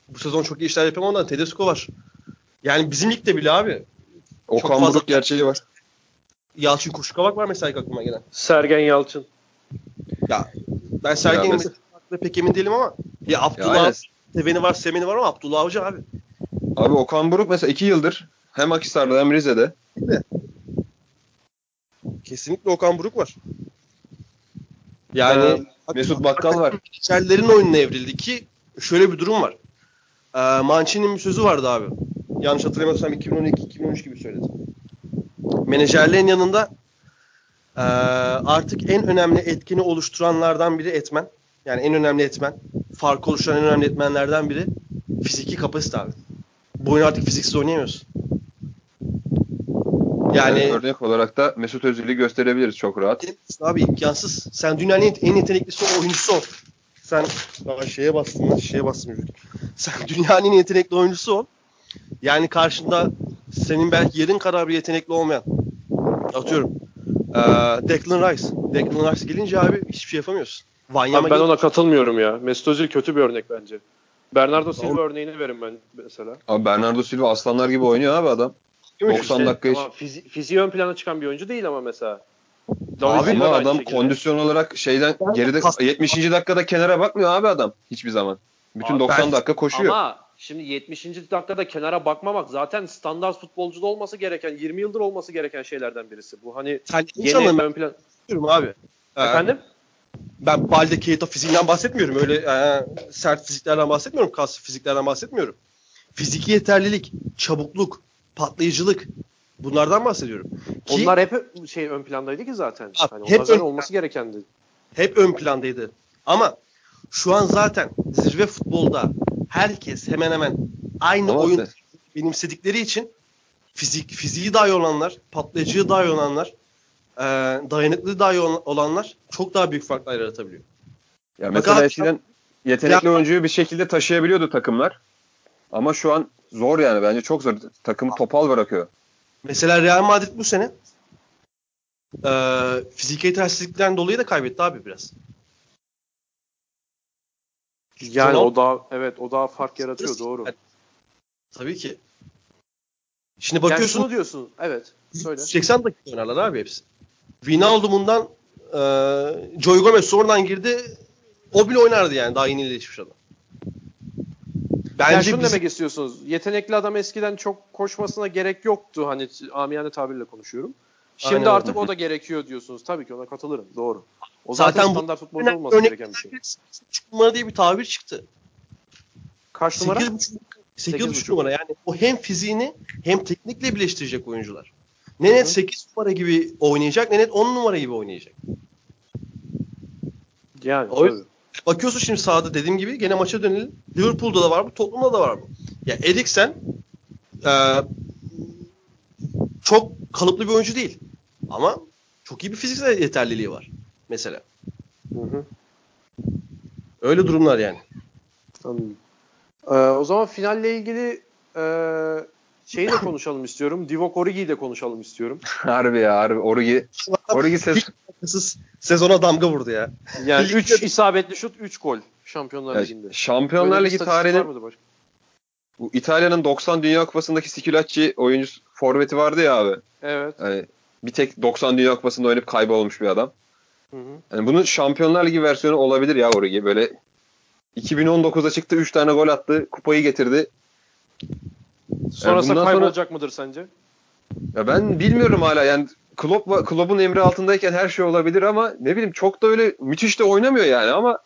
bu sezon çok iyi işler yapıyor ama ondan Tedesco var. Yani bizim ligde bile abi. Okan fazla- Buruk gerçeği var. Yalçın Kuşkavak var mesela ilk aklıma gelen. Sergen Yalçın. Ya ben Sergen'in mesela- hakkında pek emin değilim ama ya Abdullah aynen. Seveni var, Semeni var ama Abdullah Avcı abi. Abi Okan Buruk mesela iki yıldır hem Akhisar'da hem Rize'de Kesinlikle Okan Buruk var. Yani Mesut Bakkal var. menajerlerin oyununa evrildi ki şöyle bir durum var. Ee, Mancini'nin bir sözü vardı abi. Yanlış hatırlamıyorsam 2012-2013 gibi söyledi. Menajerlerin yanında ee, artık en önemli etkini oluşturanlardan biri etmen. Yani en önemli etmen. Farkı oluşturan en önemli etmenlerden biri fiziki kapasite abi. Bu oyunu artık fiziksiz oynayamıyorsun. Yani örnek olarak da Mesut Özil'i gösterebiliriz çok rahat. Abi imkansız. Sen dünyanın en, en yeteneklisi o oyuncusu ol. Sen Aa, şeye bastın lan şeye bastın. Sen dünyanın en yetenekli oyuncusu ol. Yani karşında senin belki yerin kadar bir yetenekli olmayan atıyorum Declan Rice. Declan Rice gelince abi hiçbir şey yapamıyorsun. Wanyama Abi ben gelince- ona katılmıyorum ya. Mesut Özil kötü bir örnek bence. Bernardo Silva örneğini verin ben mesela. Abi Bernardo Silva aslanlar gibi oynuyor abi adam. 90 dakika. Ama fizi, fiziği ön plana çıkan bir oyuncu değil ama mesela. Abi ama adam şekilde. kondisyon olarak şeyden geride Kas- 70. dakikada kenara bakmıyor abi adam hiçbir zaman. Bütün Abi 90 ben- dakika koşuyor. Ama şimdi 70. dakikada kenara bakmamak zaten standart futbolcuda olması gereken, 20 yıldır olması gereken şeylerden birisi. Bu hani Sen yeni ön plan... abi. Ee, Efendim? Ben Balde Keita fiziğinden bahsetmiyorum. Öyle e, sert fiziklerden bahsetmiyorum. Kas fiziklerden bahsetmiyorum. Fiziki yeterlilik, çabukluk, patlayıcılık bunlardan bahsediyorum. Ki Onlar hep şey ön plandaydı ki zaten. Abi, Hani hep ön- olması gerekendi. hep ön plandaydı. Ama şu an zaten zirve futbolda herkes hemen hemen aynı Ama oyun de- benimsedikleri için fizik fiziği daha iyi olanlar, patlayıcılığı daha iyi olanlar, e, dayanıklılığı daha iyi olan- olanlar çok daha büyük farklar yaratabiliyor. Ya mesela eskiden yetenekli oyuncuyu bir şekilde taşıyabiliyordu takımlar. Ama şu an zor yani bence çok zor. Takımı topal bırakıyor. Mesela Real Madrid bu sene e, fiziki yetersizlikten dolayı da kaybetti abi biraz. Yani Tamam. o daha evet o daha fark yaratıyor doğru. Tabii ki. Şimdi Yani bakıyorsun şunu diyorsun. Evet. Söyle. 80 dakika oynarlar abi hepsi. Wijnaldum'undan e, Joy Gomez sonradan girdi. O bile oynardı yani daha yeni iyileşmiş adam. Yani Bence şunu bizim- demek istiyorsunuz. Yetenekli adam eskiden çok koşmasına gerek yoktu. Hani amiyane tabirle konuşuyorum. Şimdi Aynen artık o da gerekiyor diyorsunuz. Tabii ki ona katılırım. Doğru. O zaten, Zaten standart Örnek- olması gereken bir şey. 8,5 numara diye bir tabir çıktı. Kaç numara? 8,5 8,5 8,5. numara yani o hem fiziğini hem teknikle birleştirecek oyuncular. Ne net 8 numara gibi oynayacak ne net 10 numara gibi oynayacak. Yani O- tabii. Bakıyorsun şimdi sahada dediğim gibi gene maça dönelim. Liverpool'da da var bu, Tottenham'da da var bu. Ya Eriksen e, çok kalıplı bir oyuncu değil. Ama çok iyi bir fiziksel yeterliliği var mesela. Hı hı. Öyle durumlar yani. Anladım. Ee, o zaman finalle ilgili e, şeyi de konuşalım istiyorum. Divock Origi'yi de konuşalım istiyorum. harbi ya harbi. Origi, Origi ses, alakasız sezona damga vurdu ya. Yani Ligde 3 de- isabetli şut 3 gol Şampiyonlar Ya, Ligi'nde. Şampiyonlar Ligi tarihinin bu İtalya'nın 90 Dünya Kupası'ndaki Sikülacci oyuncu forveti vardı ya abi. Evet. Hani bir tek 90 Dünya Kupası'nda oynayıp kaybolmuş bir adam. Hı hı. Yani bunun Şampiyonlar Ligi versiyonu olabilir ya Origi. Böyle 2019'da çıktı 3 tane gol attı. Kupayı getirdi. Sonrasında sonra- kaybolacak mıdır sence? Ya ben bilmiyorum hala yani Klopp, Klopp'un emri altındayken her şey olabilir ama ne bileyim çok da öyle müthiş de oynamıyor yani ama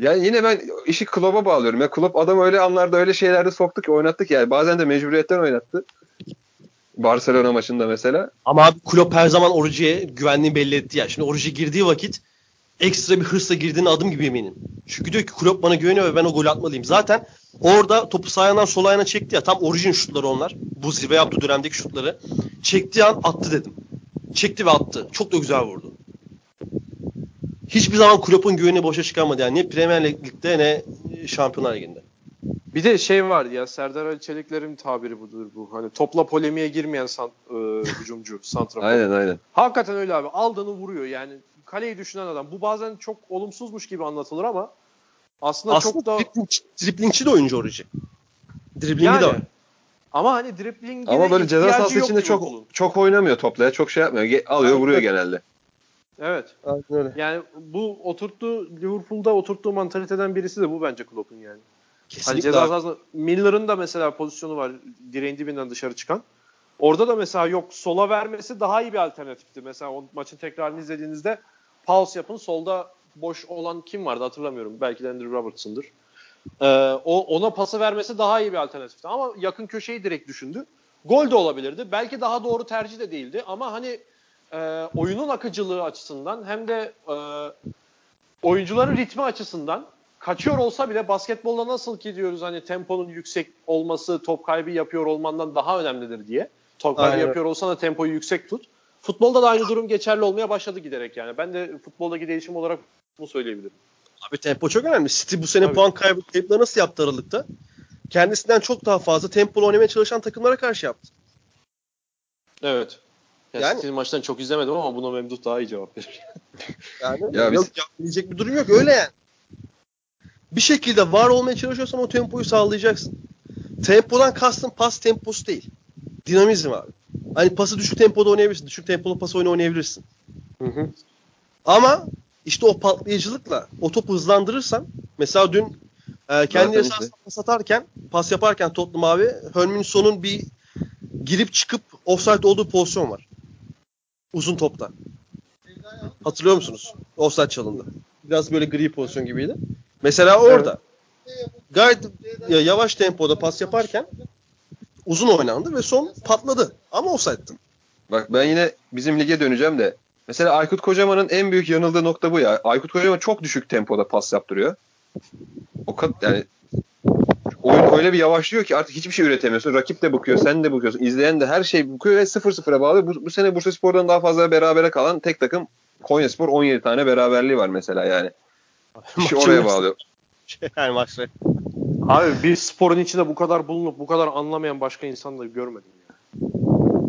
yani yine ben işi Klopp'a bağlıyorum. Ya Klopp adam öyle anlarda öyle şeylerde soktu ki oynattık yani. Bazen de mecburiyetten oynattı. Barcelona maçında mesela. Ama abi Klopp her zaman Origi'ye güvenliğini belli etti ya. Şimdi Origi girdiği vakit ekstra bir hırsla girdiğine adım gibi eminim. Çünkü diyor ki Klopp bana güveniyor ve ben o golü atmalıyım. Zaten orada topu sağ ayağından sol ayağına çekti ya. Tam Origi'nin şutları onlar. Bu zirve yaptığı dönemdeki şutları. Çektiği an attı dedim. Çekti ve attı. Çok da güzel vurdu. Hiçbir zaman Klopp'un güvenini boşa çıkarmadı yani. Ne Premier Lig'de ne Şampiyonlar Ligi'nde. Bir de şey var ya Serdar Ali Çelikler'in tabiri budur bu. Hani topla polemiğe girmeyen san, e, hücumcu, santrafor. Aynen aynen. Hakikaten öyle abi. Aldığını vuruyor yani. Kaleyi düşünen adam. Bu bazen çok olumsuzmuş gibi anlatılır ama aslında, Aslında çok da dribling, driblingçi de oyuncu Origi. Driblingi yani de var. ama hani dribbling Ama böyle ceza sahası içinde çok çok oynamıyor topla ya. Çok şey yapmıyor. Ge- Alıyor vuruyor genelde. Evet. Aynen öyle. Yani bu oturttuğu Liverpool'da oturttuğu mantaliteden birisi de bu bence Klopp'un yani. Hani Kesinlikle ceza abi. sahasında Miller'ın da mesela pozisyonu var direğin dibinden dışarı çıkan. Orada da mesela yok sola vermesi daha iyi bir alternatifti. Mesela o maçın tekrarını izlediğinizde pause yapın solda boş olan kim vardı hatırlamıyorum. Belki de Andrew Robertson'dır. Ee, o ona pası vermesi daha iyi bir alternatifti. Ama yakın köşeyi direkt düşündü. Gol de olabilirdi. Belki daha doğru tercih de değildi. Ama hani e, oyunun akıcılığı açısından hem de e, oyuncuların ritmi açısından kaçıyor olsa bile basketbolda nasıl ki diyoruz hani temponun yüksek olması top kaybı yapıyor olmandan daha önemlidir diye. Top kaybı Aynen. yapıyor olsan da tempoyu yüksek tut. Futbolda da aynı durum geçerli olmaya başladı giderek yani. Ben de futboldaki değişim olarak bunu söyleyebilirim. Abi tempo çok önemli. City bu sene Tabii. puan kaybı kayıpları nasıl yaptı Aralık'ta? Kendisinden çok daha fazla tempolu oynamaya çalışan takımlara karşı yaptı. Evet. Yani, Yani- City'nin maçlarını çok izlemedim ama buna Memduh daha iyi cevap verir. Yani Ya biz- yok yapabilecek bir durum yok. Öyle yani. Bir şekilde var olmaya çalışıyorsan o tempoyu sağlayacaksın. Tempodan kastım pas temposu değil. Dinamizm abi. Hani pası düşük tempoda oynayabilirsin. Düşük tempolu pas oyunu oynayabilirsin. Hı hı. Ama işte o patlayıcılıkla o topu hızlandırırsan mesela dün e, kendi esasında işte. pas atarken pas yaparken Tottenham abi Hönmin Son'un bir girip çıkıp offside olduğu pozisyon var. Uzun topta. Hatırlıyor musunuz? Offside çalındı. Biraz böyle gri pozisyon gibiydi. Mesela orada gayet ya, yavaş tempoda pas yaparken uzun oynandı ve son patladı. Ama offside'dı. Bak ben yine bizim lige döneceğim de. Mesela Aykut Kocaman'ın en büyük yanıldığı nokta bu ya. Aykut Kocaman çok düşük tempoda pas yaptırıyor. O kadar yani oyun öyle bir yavaşlıyor ki artık hiçbir şey üretemiyorsun. Rakip de bakıyor, sen de bakıyorsun, izleyen de her şey bakıyor ve 0-0'a bağlı. Bu, bu sene Bursaspor'dan daha fazla berabere kalan tek takım Konyaspor 17 tane beraberliği var mesela yani. İşi oraya bağlıyor. yani maçta. Abi bir sporun içinde bu kadar bulunup bu kadar anlamayan başka insan da görmedim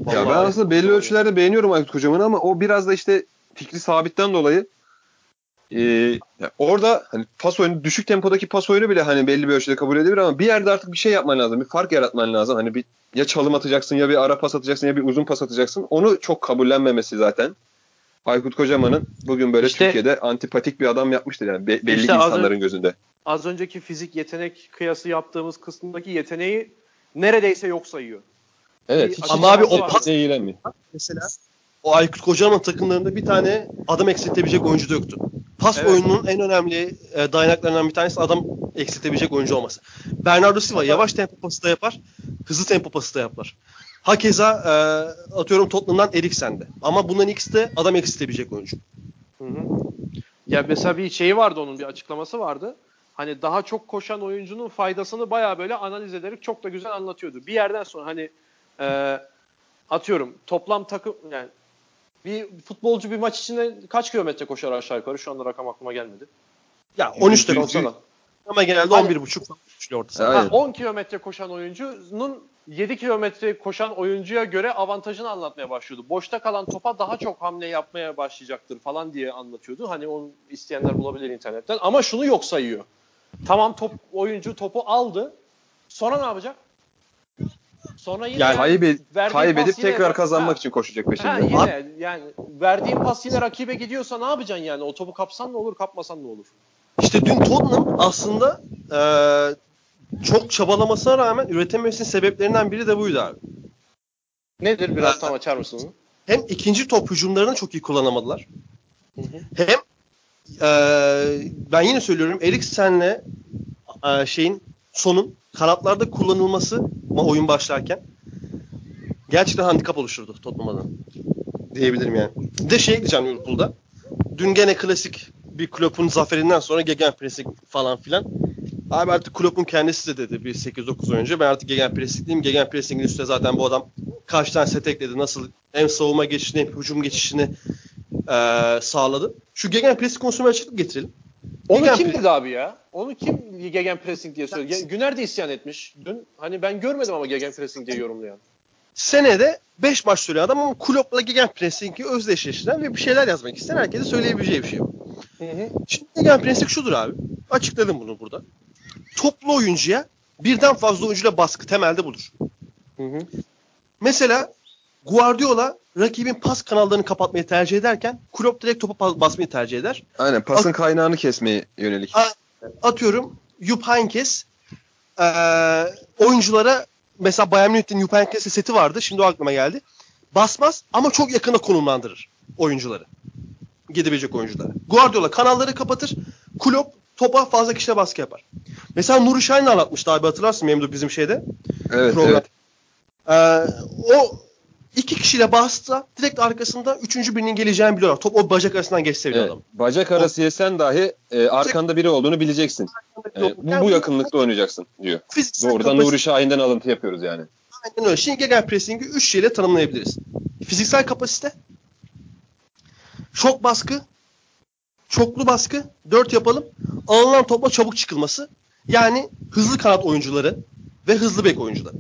ya. Ya ben Vallahi- aslında belli ölçülerde beğeniyorum Aykut Kocaman'ı ama o biraz da işte fikri sabitten dolayı e, orada hani pas oyunu düşük tempodaki pas oyunu bile hani belli bir ölçüde kabul edilir ama bir yerde artık bir şey yapman lazım. Bir fark yaratman lazım. Hani bir ya çalım atacaksın ya bir ara pas atacaksın ya bir uzun pas atacaksın. Onu çok kabullenmemesi zaten. Aykut Kocaman'ın bugün böyle İşte- Türkiye'de antipatik bir adam yapmıştır yani Be- belli İşte az insanların önce- gözünde. Az önceki fizik yetenek kıyası yaptığımız kısımdaki yeteneği neredeyse yok sayıyor. Evet. Hiç, Ama abi o pas de ilgilenmiyor. mesela o Aykut Kocaman takımlarında bir tane adam eksiltebilecek oyuncu da yoktu. Pas Evet. oyununun en önemli e, dayanaklarından bir tanesi adam eksiltebilecek oyuncu olması. Bernardo Silva yavaş tempo pası da yapar, hızlı tempo pası da yapar. Hakeza e, atıyorum Tottenham'dan Eriksen'de. Ama bunların ikisi de adam eksiltebilecek oyuncu. Hı hı. Ya mesela bir şeyi vardı onun bir açıklaması vardı. Hani daha çok koşan oyuncunun faydasını baya böyle analiz ederek çok da güzel anlatıyordu. Bir yerden sonra hani e, atıyorum toplam takım yani bir futbolcu bir maç içinde kaç kilometre koşar aşağı yukarı? Şu anda rakam aklıma gelmedi. Ya 13 Yok dakika sana. ama genelde Hani- 11.5 falan ortası. Aynen. Ha, 10 kilometre koşan oyuncunun 7 kilometre koşan oyuncuya göre avantajını anlatmaya başlıyordu. Boşta kalan topa daha çok hamle yapmaya başlayacaktır falan diye anlatıyordu. Hani onu isteyenler bulabilir internetten. Ama şunu yok sayıyor. Tamam top oyuncu topu aldı. Sonra ne yapacak? Sonra yine Yani verdiği Kaybedip, yine- tekrar kazanmak Ha. için koşacak Ha, peşinde. yine yani verdiğin pas yine rakibe gidiyorsa ne yapacaksın yani? O topu kapsan ne olur, kapmasan ne olur? İşte dün Tottenham aslında eee, çok çabalamasına rağmen üretememesinin sebeplerinden biri de buydu abi. Nedir? Biraz tam açar mısın? Hem ikinci top hücumlarını çok iyi kullanamadılar. Hem eee, ben yine söylüyorum Eriksen'le eee, şeyin sonun kanatlarda kullanılması ma- oyun başlarken gerçekten handikap oluşturdu Tottenham adına. Diyebilirim yani. Bir de şey diyeceğim Liverpool'da. Dün gene klasik bir Klopp'un zaferinden sonra gegenpressing falan filan. Abi artık Klopp'un kendisi de dedi bir 8-9 ay önce ben artık gegenpressingliyim. Gegenpressing'in üstüne zaten bu adam kaç tane set ekledi. Nasıl hem savunma geçişini hem hücum geçişini eee, sağladı. Şu gegenpressing konusuna bir açıklık getirelim. Onu Gegen- kim dedi abi ya? Onu kim gegen pressing diye söylüyor? Güner de isyan etmiş dün. Hani ben görmedim ama gegen pressing diye yorumlayan. senede 5 maç süren adam ama Klopp'la gegenpressing'i özdeşleştiren ve bir şeyler yazmak isteyen herkese söyleyebileceği bir şey bu. Şimdi gegenpressing şudur abi. Açıkladım bunu burada. Toplu oyuncuya birden fazla oyuncuyla baskı temelde budur. Hı hı. Mesela Guardiola rakibin pas kanallarını kapatmayı tercih ederken Klopp direkt topa basmayı tercih eder. Aynen pasın kaynağını kesmeye yönelik. Atıyorum Jupp Heynckes eee, oyunculara mesela Bayern Münih'in Jupp Heynckes'e seti vardı. Şimdi o aklıma geldi. Basmaz ama çok yakına konumlandırır oyuncuları. Gidebilecek oyuncuları. Guardiola kanalları kapatır. Klopp topa fazla kişiyle baskı yapar. Mesela Nuri Şahin anlatmıştı abi hatırlarsın Memdu bizim şeyde. Evet program. evet. Ee, o iki kişiyle bastı direkt arkasında üçüncü birinin geleceğini biliyorlar. Top o bacak arasından geçse bile Evet. adam. Bacak arası yesen dahi e, arkanda biri olduğunu bileceksin. E, bu, bu yakınlıkta oynayacaksın diyor. Fiziksel Doğrudan kapasite- Nuri Şahin'den alıntı yapıyoruz yani. Aynen öyle. Şimdi gegenpressing'i 3 şeyle tanımlayabiliriz. Fiziksel kapasite, şok baskı, çoklu baskı, 4 yapalım. Alınan topla çabuk çıkılması. Yani hızlı kanat oyuncuları ve hızlı bek oyuncuları.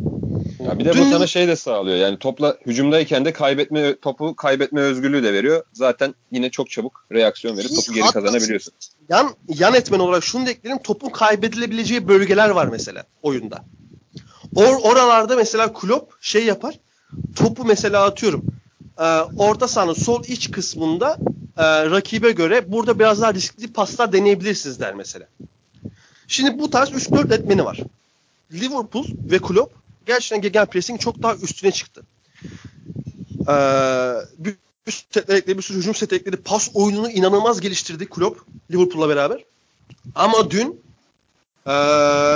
Ya bir de bu sana şey de sağlıyor. Yani topla hücumdayken de kaybetme topu kaybetme özgürlüğü de veriyor. Zaten yine çok çabuk reaksiyon verip topu geri Hatta- kazanabiliyorsun. Yan, yan etmen olarak şunu da ekleyelim. Topun kaybedilebileceği bölgeler var mesela oyunda. Or, oralarda mesela Klopp şey yapar. Topu mesela atıyorum. E, orta sahanın sol iç kısmında e, rakibe göre burada biraz daha riskli paslar deneyebilirsiniz der mesela. Şimdi bu tarz 3-4 etmeni var. Liverpool ve Klopp gerçekten gegenpressing çok daha üstüne çıktı. E, bir bir sürü setler ekledi, bir sürü hücum seti ekledi. Pas oyununu inanılmaz geliştirdi Klopp Liverpool'la beraber. Ama dün e,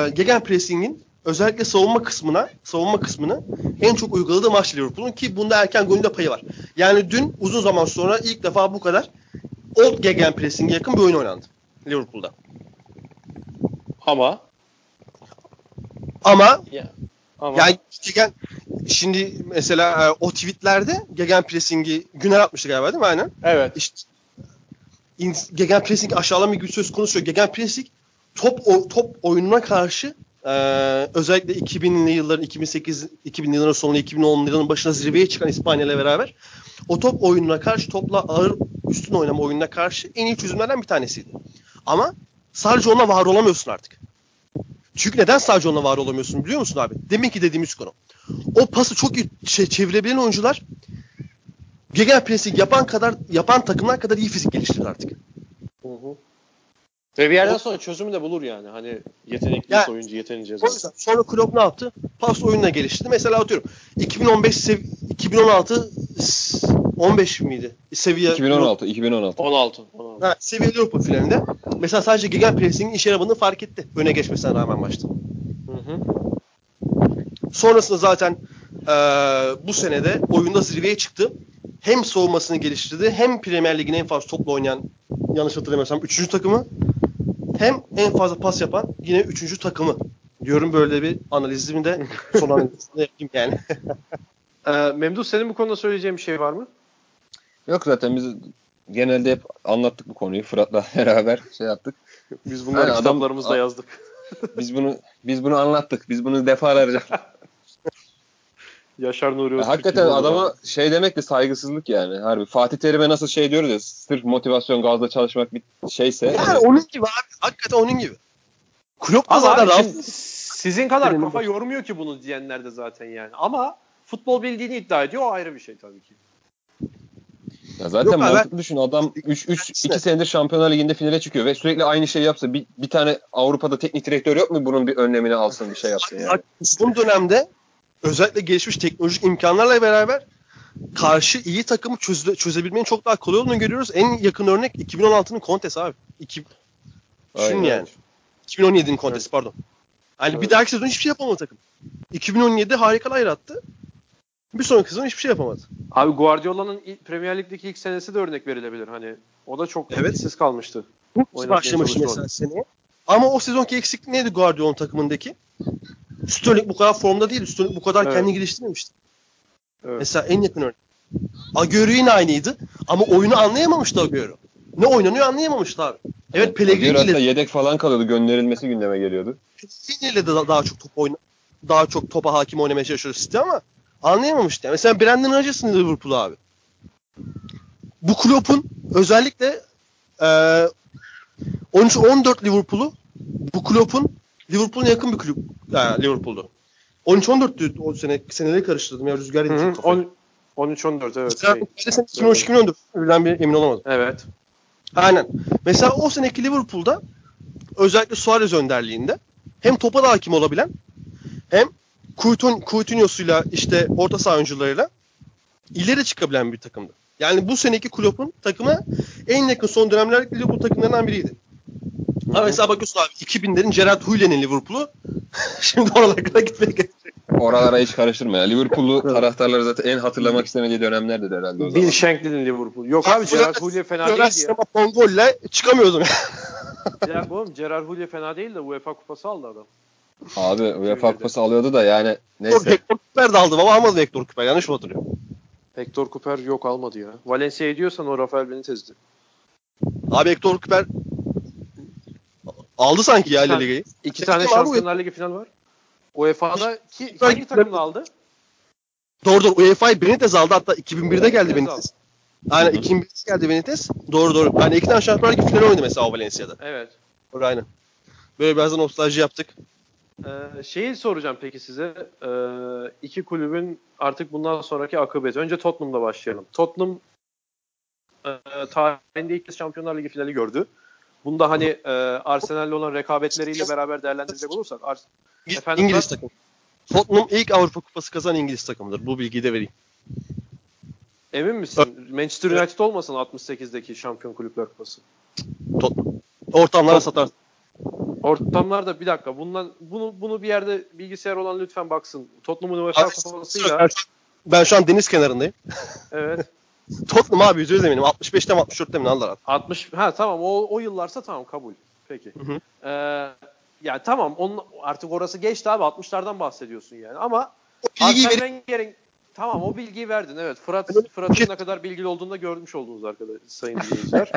gegenpressing'in özellikle savunma kısmına, savunma kısmını en çok uyguladığı maç Liverpool'un ki bunda erken golünde payı var. Yani dün uzun zaman sonra ilk defa bu kadar old gegenpressing'e yakın bir oyun oynandı Liverpool'da. Ama Ama ya, ama yani gegen, şimdi mesela e, o tweetlerde gegenpressing'i Güner atmıştı galiba değil mi? Aynen. evet. işte in- gegenpressing aşağılama güç söz konusu yok. Gegenpressing top o, top oyununa karşı e, özellikle 2000'li yılların 2008 2000'li yılların sonunda 2010'lu yılların başına zirveye çıkan İspanya ile beraber o top oyununa karşı topla ağır üstün oynama oyununa karşı en iyi çözümlerden bir tanesiydi. Ama sadece onunla var olamıyorsun artık. Çünkü neden sadece onunla var olamıyorsun biliyor musun abi? Demin ki dediğimiz konu. O pası çok iyi şey, çevirebilen oyuncular gegenpressing yapan kadar yapan takımlar kadar iyi fizik geliştirir artık. Hı hı. Ve bir yerden sonra çözümü de bulur yani. Hani yetenekli Ya- oyuncu yetenince O zaten. yüzden sonra Klopp ne yaptı? Pas oyununa geliştirdi. Mesela atıyorum 2015 sev 2016 s- 15 miydi? Seviye 2016 2016. 16. 16. Ha, seviye Avrupa finalinde. Mesela sadece gegenpressing'in işe yaradığını fark etti. Öne geçmesine rağmen maçta. Hı hı. Sonrasında zaten eee, bu senede oyunda zirveye çıktı. Hem savunmasını geliştirdi hem Premier Lig'in en fazla topla oynayan yanlış hatırlamıyorsam. Üçüncü takımı hem en fazla pas yapan yine üçüncü takımı. Diyorum böyle bir analizimi de son analizini yapayım yani. Ee, Memduh senin bu konuda söyleyeceğin bir şey var mı? Yok zaten biz genelde hep anlattık bu konuyu. Fırat'la beraber şey yaptık. Biz bunları Yani adam- kitaplarımızda yazdık. Biz bunu biz bunu anlattık. Biz bunu defalarca. Yaşar Nuri Öztürk Hakikaten adama bana. şey demek de saygısızlık yani. Harbi Fatih Terim'e nasıl şey diyoruz ya sırf motivasyon gazla çalışmak bir şeyse. Yani onun gibi abi. Hakikaten onun gibi. Klopp da zaten abi sizin kadar Benim kafa yormuyor ki bunu diyenler de zaten yani. Ama futbol bildiğini iddia ediyor o ayrı bir şey tabii ki. Ya zaten Yok mantıklı düşün. Adam 3 3 2 senedir Şampiyonlar Ligi'nde finale çıkıyor ve sürekli aynı şeyi yapsa bir, bir tane Avrupa'da teknik direktör yok mu bunun bir önlemini alsın bir şey yapsın yani. Son dönemde özellikle gelişmiş teknolojik imkanlarla beraber karşı iyi takımı çöze, çözebilmenin çok daha kolay olduğunu görüyoruz. En yakın örnek 2016'nın Contes abi. İki, düşün yani. 2017'nin Contes pardon. Yani bir Evet. dahaki sezon hiçbir şey yapamadı takım. 2017 harikalar yarattı. Bir sonraki sezon hiçbir şey yapamadı. Abi Guardiola'nın Premier Lig'deki ilk senesi de örnek verilebilir. Hani o da çok Evet. etkisiz kalmıştı. Başlamıştı mesela seneye. Ama o sezonki eksiklik neydi Guardiola'nın takımındaki? Sterling bu kadar formda değil. Sterling bu kadar Evet. kendini geliştirmemişti. Evet. Mesela en yakın örnek. Agüero yine aynıydı ama oyunu anlayamamıştı Agüero. Ne oynanıyor anlayamamıştı abi. Evet Pellegrini Agüero hatta ile, yedek falan kalıyordu. Gönderilmesi gündeme geliyordu. Pellegrini ile de da- daha çok top oyna daha çok topa hakim oynamaya çalışıyor City ama anlayamamıştı. Yani mesela Brandon Rodgers'ın Liverpool abi. Bu Klopp'un özellikle eee 13-14 Liverpool'u bu Klopp'un Liverpool'un yakın bir kulüp yani Liverpool'du. 13-14'tü o sene seneleri karıştırdım ya rüzgar yedi hı. kafayı. On- 13-14 evet. Şey. sen 2013-2014 birden bir emin olamadım. Evet. Aynen. Mesela o seneki Liverpool'da özellikle Suarez önderliğinde hem topa da hakim olabilen hem Coutinho- Coutinho'suyla işte orta saha oyuncularıyla ileri çıkabilen bir takımdı. Yani bu seneki Klopp'un takımı en yakın son dönemlerdeki Liverpool takımlarından biriydi. Ama mesela bakıyorsun abi 2000'lerin Gerard Houllien'in Liverpool'u şimdi oralara kadar gitmeye gerek yok. Oralara hiç karıştırma ya. Liverpool'lu taraftarları zaten en hatırlamak istemediği dönemlerdir herhalde o zaman. Bill Shankly'nin Liverpool. Yok abi Gerard Houllier fena Florence değildi ya. Pongo'yla çıkamıyordum. Bir dakika oğlum Gerard Houllier fena değil de UEFA kupası aldı adam. Abi UEFA kupası alıyordu da yani neyse. Hector Cooper de aldım ama almadı Hector Cooper. Yanlış mı hatırlıyorum? Hector Cooper yok almadı ya. Valencia'yı diyorsan o Rafael Benitez'di. Abi Hector Cooper aldı sanki ya La Sen- Liga'yı. İki Tek tane? Şampiyonlar Ligi final var. UEFA'da ki, hangi takımla aldı? Doğru doğru. UEFA'yı Benitez aldı. Hatta 2001'de geldi Benitez. Aynen 2001'de geldi Benitez. Doğru doğru. Yani iki tane Şampiyonlar Ligi finali oynadı mesela o Valencia'da. Evet. Doğru aynen. Böyle biraz da nostalji yaptık. Ee, şeyi soracağım peki size. Ee, iki kulübün artık bundan sonraki akıbeti. Önce Tottenham'la başlayalım. Tottenham e, tarihinde ilk kez Şampiyonlar Ligi finali gördü. Bunda hani e, Arsenal'le olan rekabetleriyle beraber değerlendirecek olursak İngiliz, Efendim, İngiliz takım. Tottenham ilk Avrupa Kupası kazanan İngiliz takımıdır. Bu bilgiyi de vereyim. emin misin? Manchester United olmasın 68'deki Şampiyon Kulüpler Kupası. Tottenham. Ortamlara satar. Ortamlarda bir dakika bundan bunu bunu bir yerde bilgisayar olan lütfen baksın. Tottenham'ın UEFA Abi, kupasıyla Ben, ben şu an deniz kenarındayım. evet Tottenham abi yüzde yüz eminim. 65'te mi 64'te mi razı 60 ha tamam o o yıllarsa tamam kabul. Peki. Hı hı. Ee, yani tamam onun artık orası geçti abi 60'lardan bahsediyorsun yani ama Arsene. Wenger'in tamam o bilgiyi verdin evet. Fırat Fırat'ın ne kadar bilgili olduğunu da görmüş oldunuz arkadaşlar sayın dinleyiciler.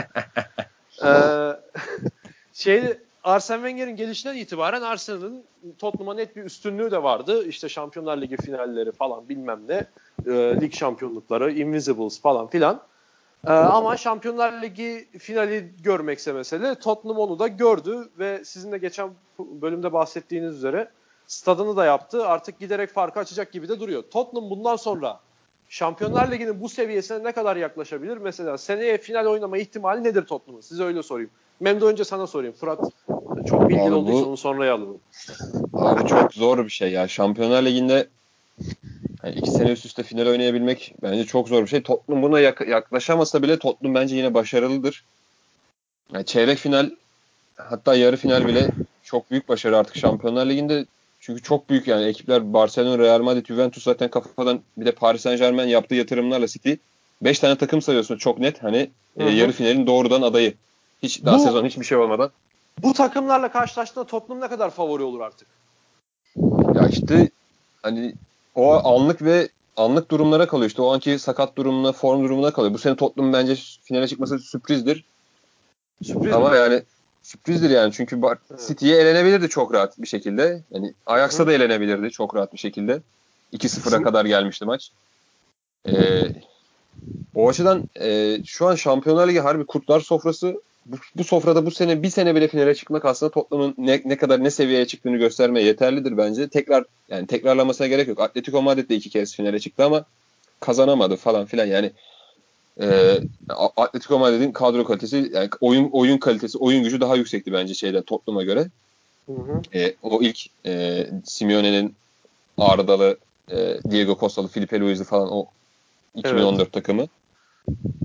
ee, şeyde Arsene Wenger'in gelişinden itibaren Arsenal'ın Tottenham'a net bir üstünlüğü de vardı. İşte Şampiyonlar Ligi finalleri falan bilmem ne. E, lig şampiyonlukları, Invincibles falan filan. Ee, ama Şampiyonlar Ligi finali görmekse mesele Tottenham onu da gördü ve sizin de geçen bölümde bahsettiğiniz üzere stadını da yaptı. Artık giderek farkı açacak gibi de duruyor. Tottenham bundan sonra Şampiyonlar Ligi'nin bu seviyesine ne kadar yaklaşabilir? Mesela seneye final oynama ihtimali nedir Tottenham'ın? Size öyle sorayım. Memdu önce sana sorayım. Fırat çok bilgili Abi olduğu bu- için onu sonraya alalım. Abi çok zor bir şey ya. Şampiyonlar Ligi'nde yani iki sene üst üste final oynayabilmek bence çok zor bir şey. Tottenham buna yak- yaklaşamasa bile Tottenham bence yine başarılıdır. Yani çeyrek final hatta yarı final bile çok büyük başarı artık Şampiyonlar Ligi'nde. Çünkü çok büyük yani ekipler Barcelona, Real Madrid, Juventus zaten kafadan bir de Paris Saint Germain yaptığı yatırımlarla City 5 tane takım sayıyorsun çok net. Hani e, Hı yarı finalin doğrudan adayı. Hiç daha Bu- sezon hiçbir şey olmadan. Bu takımlarla karşılaştığında Tottenham ne kadar favori olur artık? Ya işte hani o anlık ve anlık durumlara kalıyor. İşte o anki sakat durumuna, form durumuna kalıyor. Bu sene Tottenham bence finale çıkması sürprizdir. Sürpriz Ama mi? yani sürprizdir yani. Çünkü. City'ye elenebilirdi çok rahat bir şekilde. Yani Ajax'a da elenebilirdi çok rahat bir şekilde. 2-0'a Kesinlikle. kadar gelmişti maç. Ee, o açıdan e, şu an Şampiyonlar Ligi harbi kurtlar sofrası. Bu, bu sofrada bu sene bir sene bile finale çıkmak aslında Tottenham'ın ne, ne kadar ne seviyeye çıktığını göstermeye yeterlidir bence. Tekrar yani tekrarlamasına gerek yok. Atletico Madrid de iki kez finale çıktı ama kazanamadı falan filan. Yani e, Atletico Madrid'in kadro kalitesi, yani oyun oyun kalitesi, oyun gücü daha yüksekti bence şeyden Tottenham'a göre. Hı hı. E, o ilk e, Simeone'nin Arda'lı, e, Diego Costa'lı, Felipe Luis'li falan o 2014 takımı.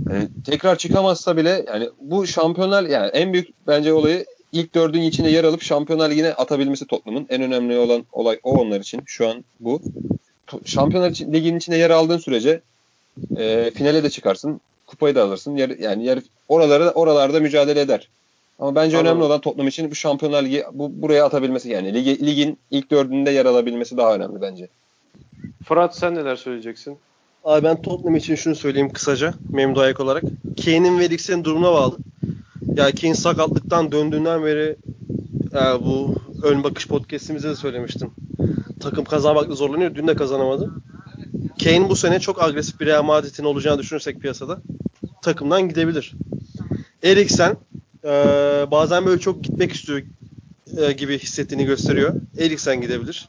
Yani tekrar çıkamazsa bile yani bu şampiyonlar yani en büyük bence olayı ilk dördün içine yer alıp Şampiyonlar Ligi'ne atabilmesi Tottenham'ın. En önemli olan olay o onlar için şu an bu. Şampiyonlar için- Ligi'nin içine yer aldığın sürece e, finale de çıkarsın, kupayı da alırsın. Yer, yani yer oraları oralarda mücadele eder. Ama bence Anladım. önemli olan Tottenham için bu Şampiyonlar Ligi bu buraya atabilmesi yani ligi, ligin ilk dördünde yer alabilmesi daha önemli bence. Fırat sen neler söyleyeceksin? Abi ben Tottenham için şunu söyleyeyim kısaca. Memdu ayak olarak. Kane'in ve Eriksen'in durumuna bağlı. Ya Kane sakatlıktan döndüğünden beri e, bu ön bakış podcastimizde de söylemiştim. Takım kazanmakta zorlanıyor. Dün de kazanamadı. Kane bu sene çok agresif bir Real Madrid'in olacağını düşünürsek piyasada takımdan gidebilir. Eriksen e, bazen böyle çok gitmek istiyor e, gibi hissettiğini gösteriyor. Eriksen gidebilir.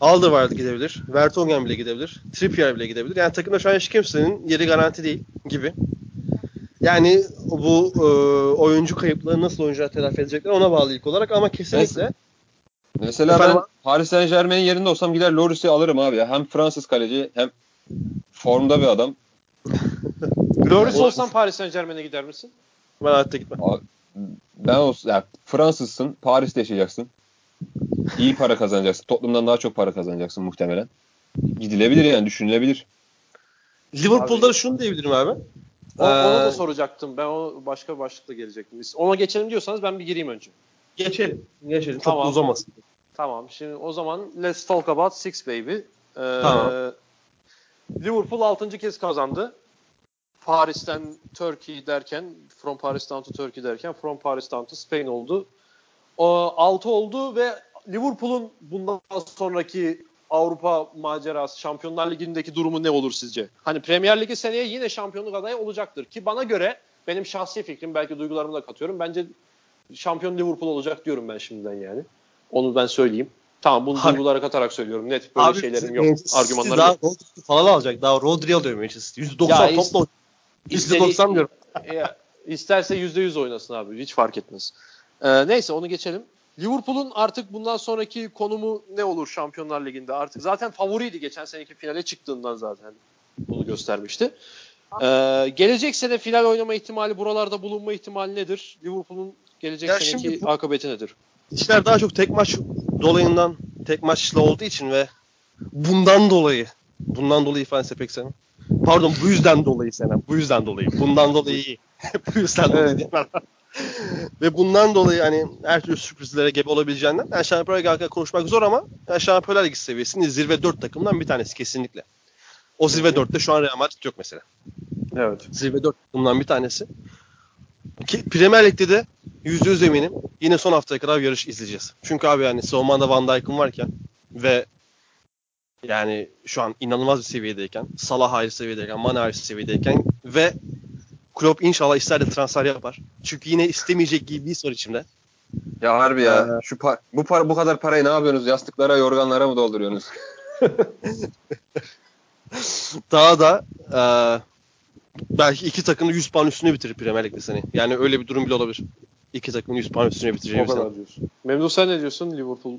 Alderweireld gidebilir. Vertonghen bile gidebilir. Trippier bile gidebilir. Yani takımda şu an hiç kimsenin yeri garanti değil gibi. Yani bu e, oyuncu kayıplarını nasıl oyuncular telafi edecekler ona bağlı ilk olarak ama kesinlikle Mesela Efendim? ben Paris Saint Germain'in yerinde olsam gider Loris'i alırım abi ya. Hem Fransız kaleci hem formda bir adam. Loris olsan Paris Saint Germain'e gider misin? ben hayatta gitmem. Ben olsun, ya Fransızsın, Paris'te yaşayacaksın. İyi para kazanacaksın. Tottenham'dan daha çok para kazanacaksın muhtemelen. Gidilebilir yani düşünülebilir. Liverpool'da şunu diyebilirim abi. O, onu da Ee, soracaktım. Ben o başka başlıkla gelecektim. Ona geçelim diyorsanız ben bir gireyim önce. Geçelim. Geçelim. Çok Tamam. uzamasın. Tamam. Şimdi o zaman let's talk about Six Baby. Ee, Tamam. Liverpool 6. kez kazandı. Paris'ten Turkey derken from Paris down to Turkey derken from Paris down to Spain oldu. O 6 oldu ve Liverpool'un bundan sonraki Avrupa macerası, Şampiyonlar Ligi'ndeki durumu ne olur sizce? Hani Premier Ligi seneye yine şampiyonluk adayı olacaktır ki bana göre benim şahsi fikrim belki duygularımı da katıyorum. Bence şampiyon Liverpool olacak diyorum ben şimdiden yani. Onu ben söyleyeyim. Tamam bunu Abi- duygulara katarak söylüyorum. Net böyle şeylerim yok. Manchester Argümanlarım daha yok. Falan alacak. Daha Rodri alıyor Manchester. %90 Ya topla. %90 diyorum. Ya, isterse %100 oynasın abi. Hiç fark etmez. Ee, neyse onu geçelim. Liverpool'un artık bundan sonraki konumu ne olur Şampiyonlar Ligi'nde? Artık zaten favoriydi geçen seneki finale çıktığından zaten bunu göstermişti. Ee, gelecek sene final oynama ihtimali, buralarda bulunma ihtimali nedir? Liverpool'un gelecek Ya seneki bu- akıbeti nedir? İşler daha çok tek maç dolayından tek maçlı olduğu için ve bundan dolayı bundan dolayı ifadesi pek sevmem. Pardon bu yüzden dolayı sevmem. Bu yüzden dolayı. Bundan dolayı bu yüzden dolayı diyemem. Ve bundan dolayı hani her türlü sürprizlere gebe olabileceğinden yani Şampiyonlar Ligi hakkında konuşmak zor ama yani Şampiyonlar Ligi seviyesinde zirve 4 takımdan bir tanesi kesinlikle. O zirve 4'te şu an Real Madrid yok mesela. Evet. Zirve 4 takımdan bir tanesi. Ki Premier Lig'de de %100 eminim yine son haftaya kadar yarış izleyeceğiz. Çünkü abi yani savunmanda Van Dijk'ın varken ve yani şu an inanılmaz bir seviyedeyken, Salah ayrı seviyedeyken, Mane ayrı seviyedeyken ve Klopp inşallah ister de transfer yapar. Çünkü yine istemeyecek gibi bir his var içimde. Ya harbi ya. Ee, Şu par- bu par- bu kadar parayı ne yapıyorsunuz? Yastıklara, yorganlara mı dolduruyorsunuz? Daha da eee, belki iki takımı 100 puan üstüne bitirir Premier Lig'de seni. Yani öyle bir durum bile olabilir. İki takımın 100 puan üstüne bitireceği O bir sene. kadar diyorsun. Memnun sen ne diyorsun Liverpool?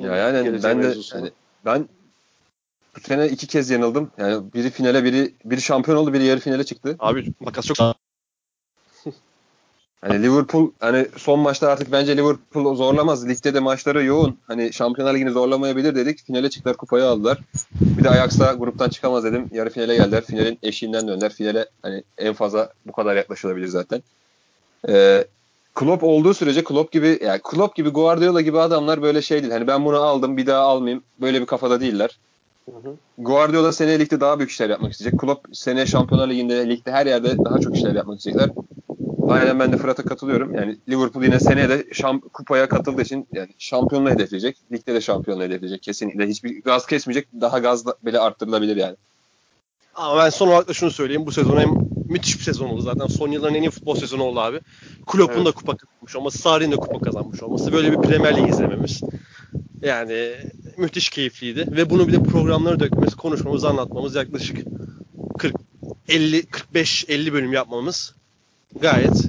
Ya yani ben de yani ben bu sene iki kez yanıldım. Yani biri finale, biri biri şampiyon oldu, biri yarı finale çıktı. Abi makas çok Hani Liverpool hani son maçta artık bence Liverpool zorlamaz. Ligde de maçları yoğun. Hani Şampiyonlar Ligi'ni zorlamayabilir dedik. Finale çıktılar, kupayı aldılar. Bir de Ajax'a gruptan çıkamaz dedim. Yarı finale geldiler. Finalin eşiğinden döndüler. Finale hani en fazla bu kadar yaklaşılabilir zaten. Ee, Klopp olduğu sürece Klopp gibi yani Klopp gibi Guardiola gibi adamlar böyle şey değil. Hani ben bunu aldım bir daha almayayım. Böyle bir kafada değiller. Hı hı. Guardiola seneye ligde daha büyük işler yapmak isteyecek. Klopp seneye Şampiyonlar Ligi'nde ligde her yerde daha çok işler yapmak isteyecekler. Aynen ben de Fırat'a katılıyorum. Yani Liverpool yine seneye de şam, kupaya katıldığı için yani şampiyonluğu hedefleyecek. Ligde de şampiyonluğu hedefleyecek. Kesinlikle hiçbir gaz kesmeyecek. Daha gaz da- bile arttırılabilir yani. Ama ben son olarak da şunu söyleyeyim. Bu sezon hem müthiş bir sezon oldu zaten. Son yılların en iyi futbol sezonu oldu abi. Klopp'un Evet. da kupa kazanmış olması, Sarri'nin de kupa kazanmış olması. Böyle bir Premier Lig izlememiz. Yani müthiş keyifliydi. Ve bunu bir de programlara dökmemiz, konuşmamız, anlatmamız yaklaşık 40, 50, 45, 50 bölüm yapmamız gayet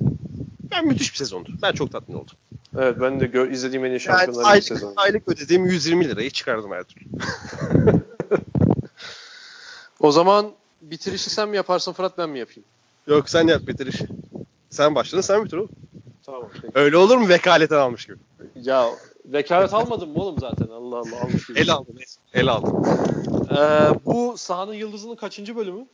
ben müthiş bir sezondu. Ben çok tatmin oldum. Evet ben de gö- izlediğim en iyi Yani şampiyonlar Ligi aylık, sezonu. aylık ödediğim 120 lirayı çıkardım her türlü. O zaman bitirişi sen mi yaparsın Fırat ben mi yapayım? Yok sen yap bitir işi. Sen başladın sen bitir oğlum. Tamam. peki. Öyle olur mu vekaleten almış gibi. Ya vekalet almadım mı oğlum zaten Allah Allah almış gibi. El aldı neyse. El aldı. Ee, bu sahanın yıldızının kaçıncı bölümü?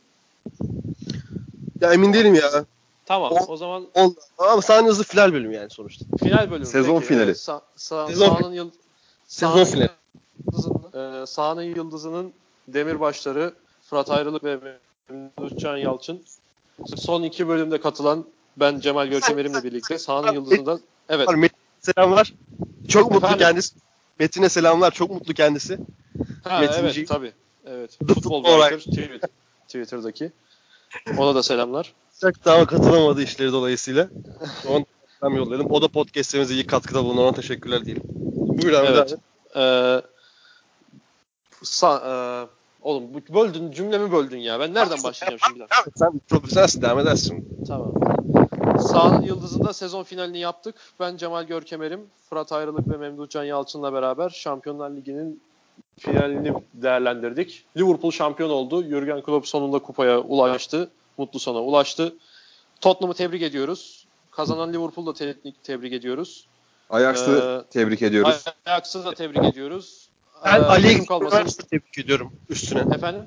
Ya emin değilim ya. Tamam O- o zaman Ol, ama sahne hızlı final bölümü yani sonuçta. final bölümü. Sezon Peki, finali. sa- sa- Sezon- sahanın yıl- Sezon sahanın finali. yıldızının, e, sahanın yıldızının demirbaşları Fırat Ayrılık ve Can Yalçın. Son iki bölümde katılan ben Cemal Görkemer'imle birlikte sahanın yıldızından evet Metin selamlar. Çok mutlu Efendim? kendisi. Metin'e selamlar. Çok mutlu kendisi. Ha, Metinci. evet tabii. Evet. The Football Writer Twitter, Twitter'daki. Ona da selamlar. Çok daha katılamadı işleri dolayısıyla. Ona selam yolladım. O da podcast'imize iyi katkıda bulundu. Ona teşekkürler diyelim. Buyur abi. Evet. Ee, sa- e, oğlum böldün cümlemi böldün ya. Ben nereden başlayacağım şimdi? Sen profesyonelsin devam edersin. Tamam. Sahanın Yıldızı'nda sezon finalini yaptık. Ben Cemal Görkemer'im. Fırat Ayrılık ve Memduh Can Yalçın'la beraber Şampiyonlar Ligi'nin finalini değerlendirdik. Liverpool şampiyon oldu. Jurgen Klopp sonunda kupaya ulaştı. Mutlu sona ulaştı. Tottenham'ı tebrik ediyoruz. Kazanan Liverpool'u da te- tebrik ediyoruz. Ajax'ı Ee, tebrik ediyoruz. Ajax'ı da tebrik ediyoruz. Ben Ee. Juventus'u tebrik ediyorum üstüne. Efendim?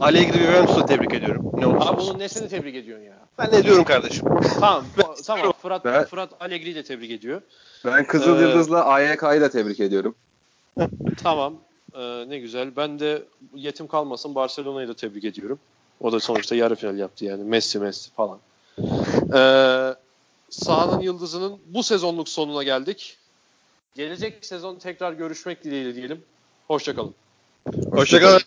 Ali'ye gidip Juventus'u tebrik ediyorum. Ne olursa Abi bunun nesini tebrik ediyorsun ya? Ben ne diyorum kardeşim? Tamam. tamam. Fırat, Ben- Fırat Allegri'yi de tebrik ediyor. Ben Kızıl Ee, Yıldız'la AYK'yı da tebrik ediyorum. Tamam. Ee, ne güzel. Ben de yetim kalmasın Barcelona'yı da tebrik ediyorum. O da sonuçta yarı final yaptı yani. Messi Messi falan. Ee, sahanın yıldızının bu sezonluk sonuna geldik. Gelecek sezon tekrar görüşmek dileğiyle diyelim. Hoşçakalın. Hoşçakalın.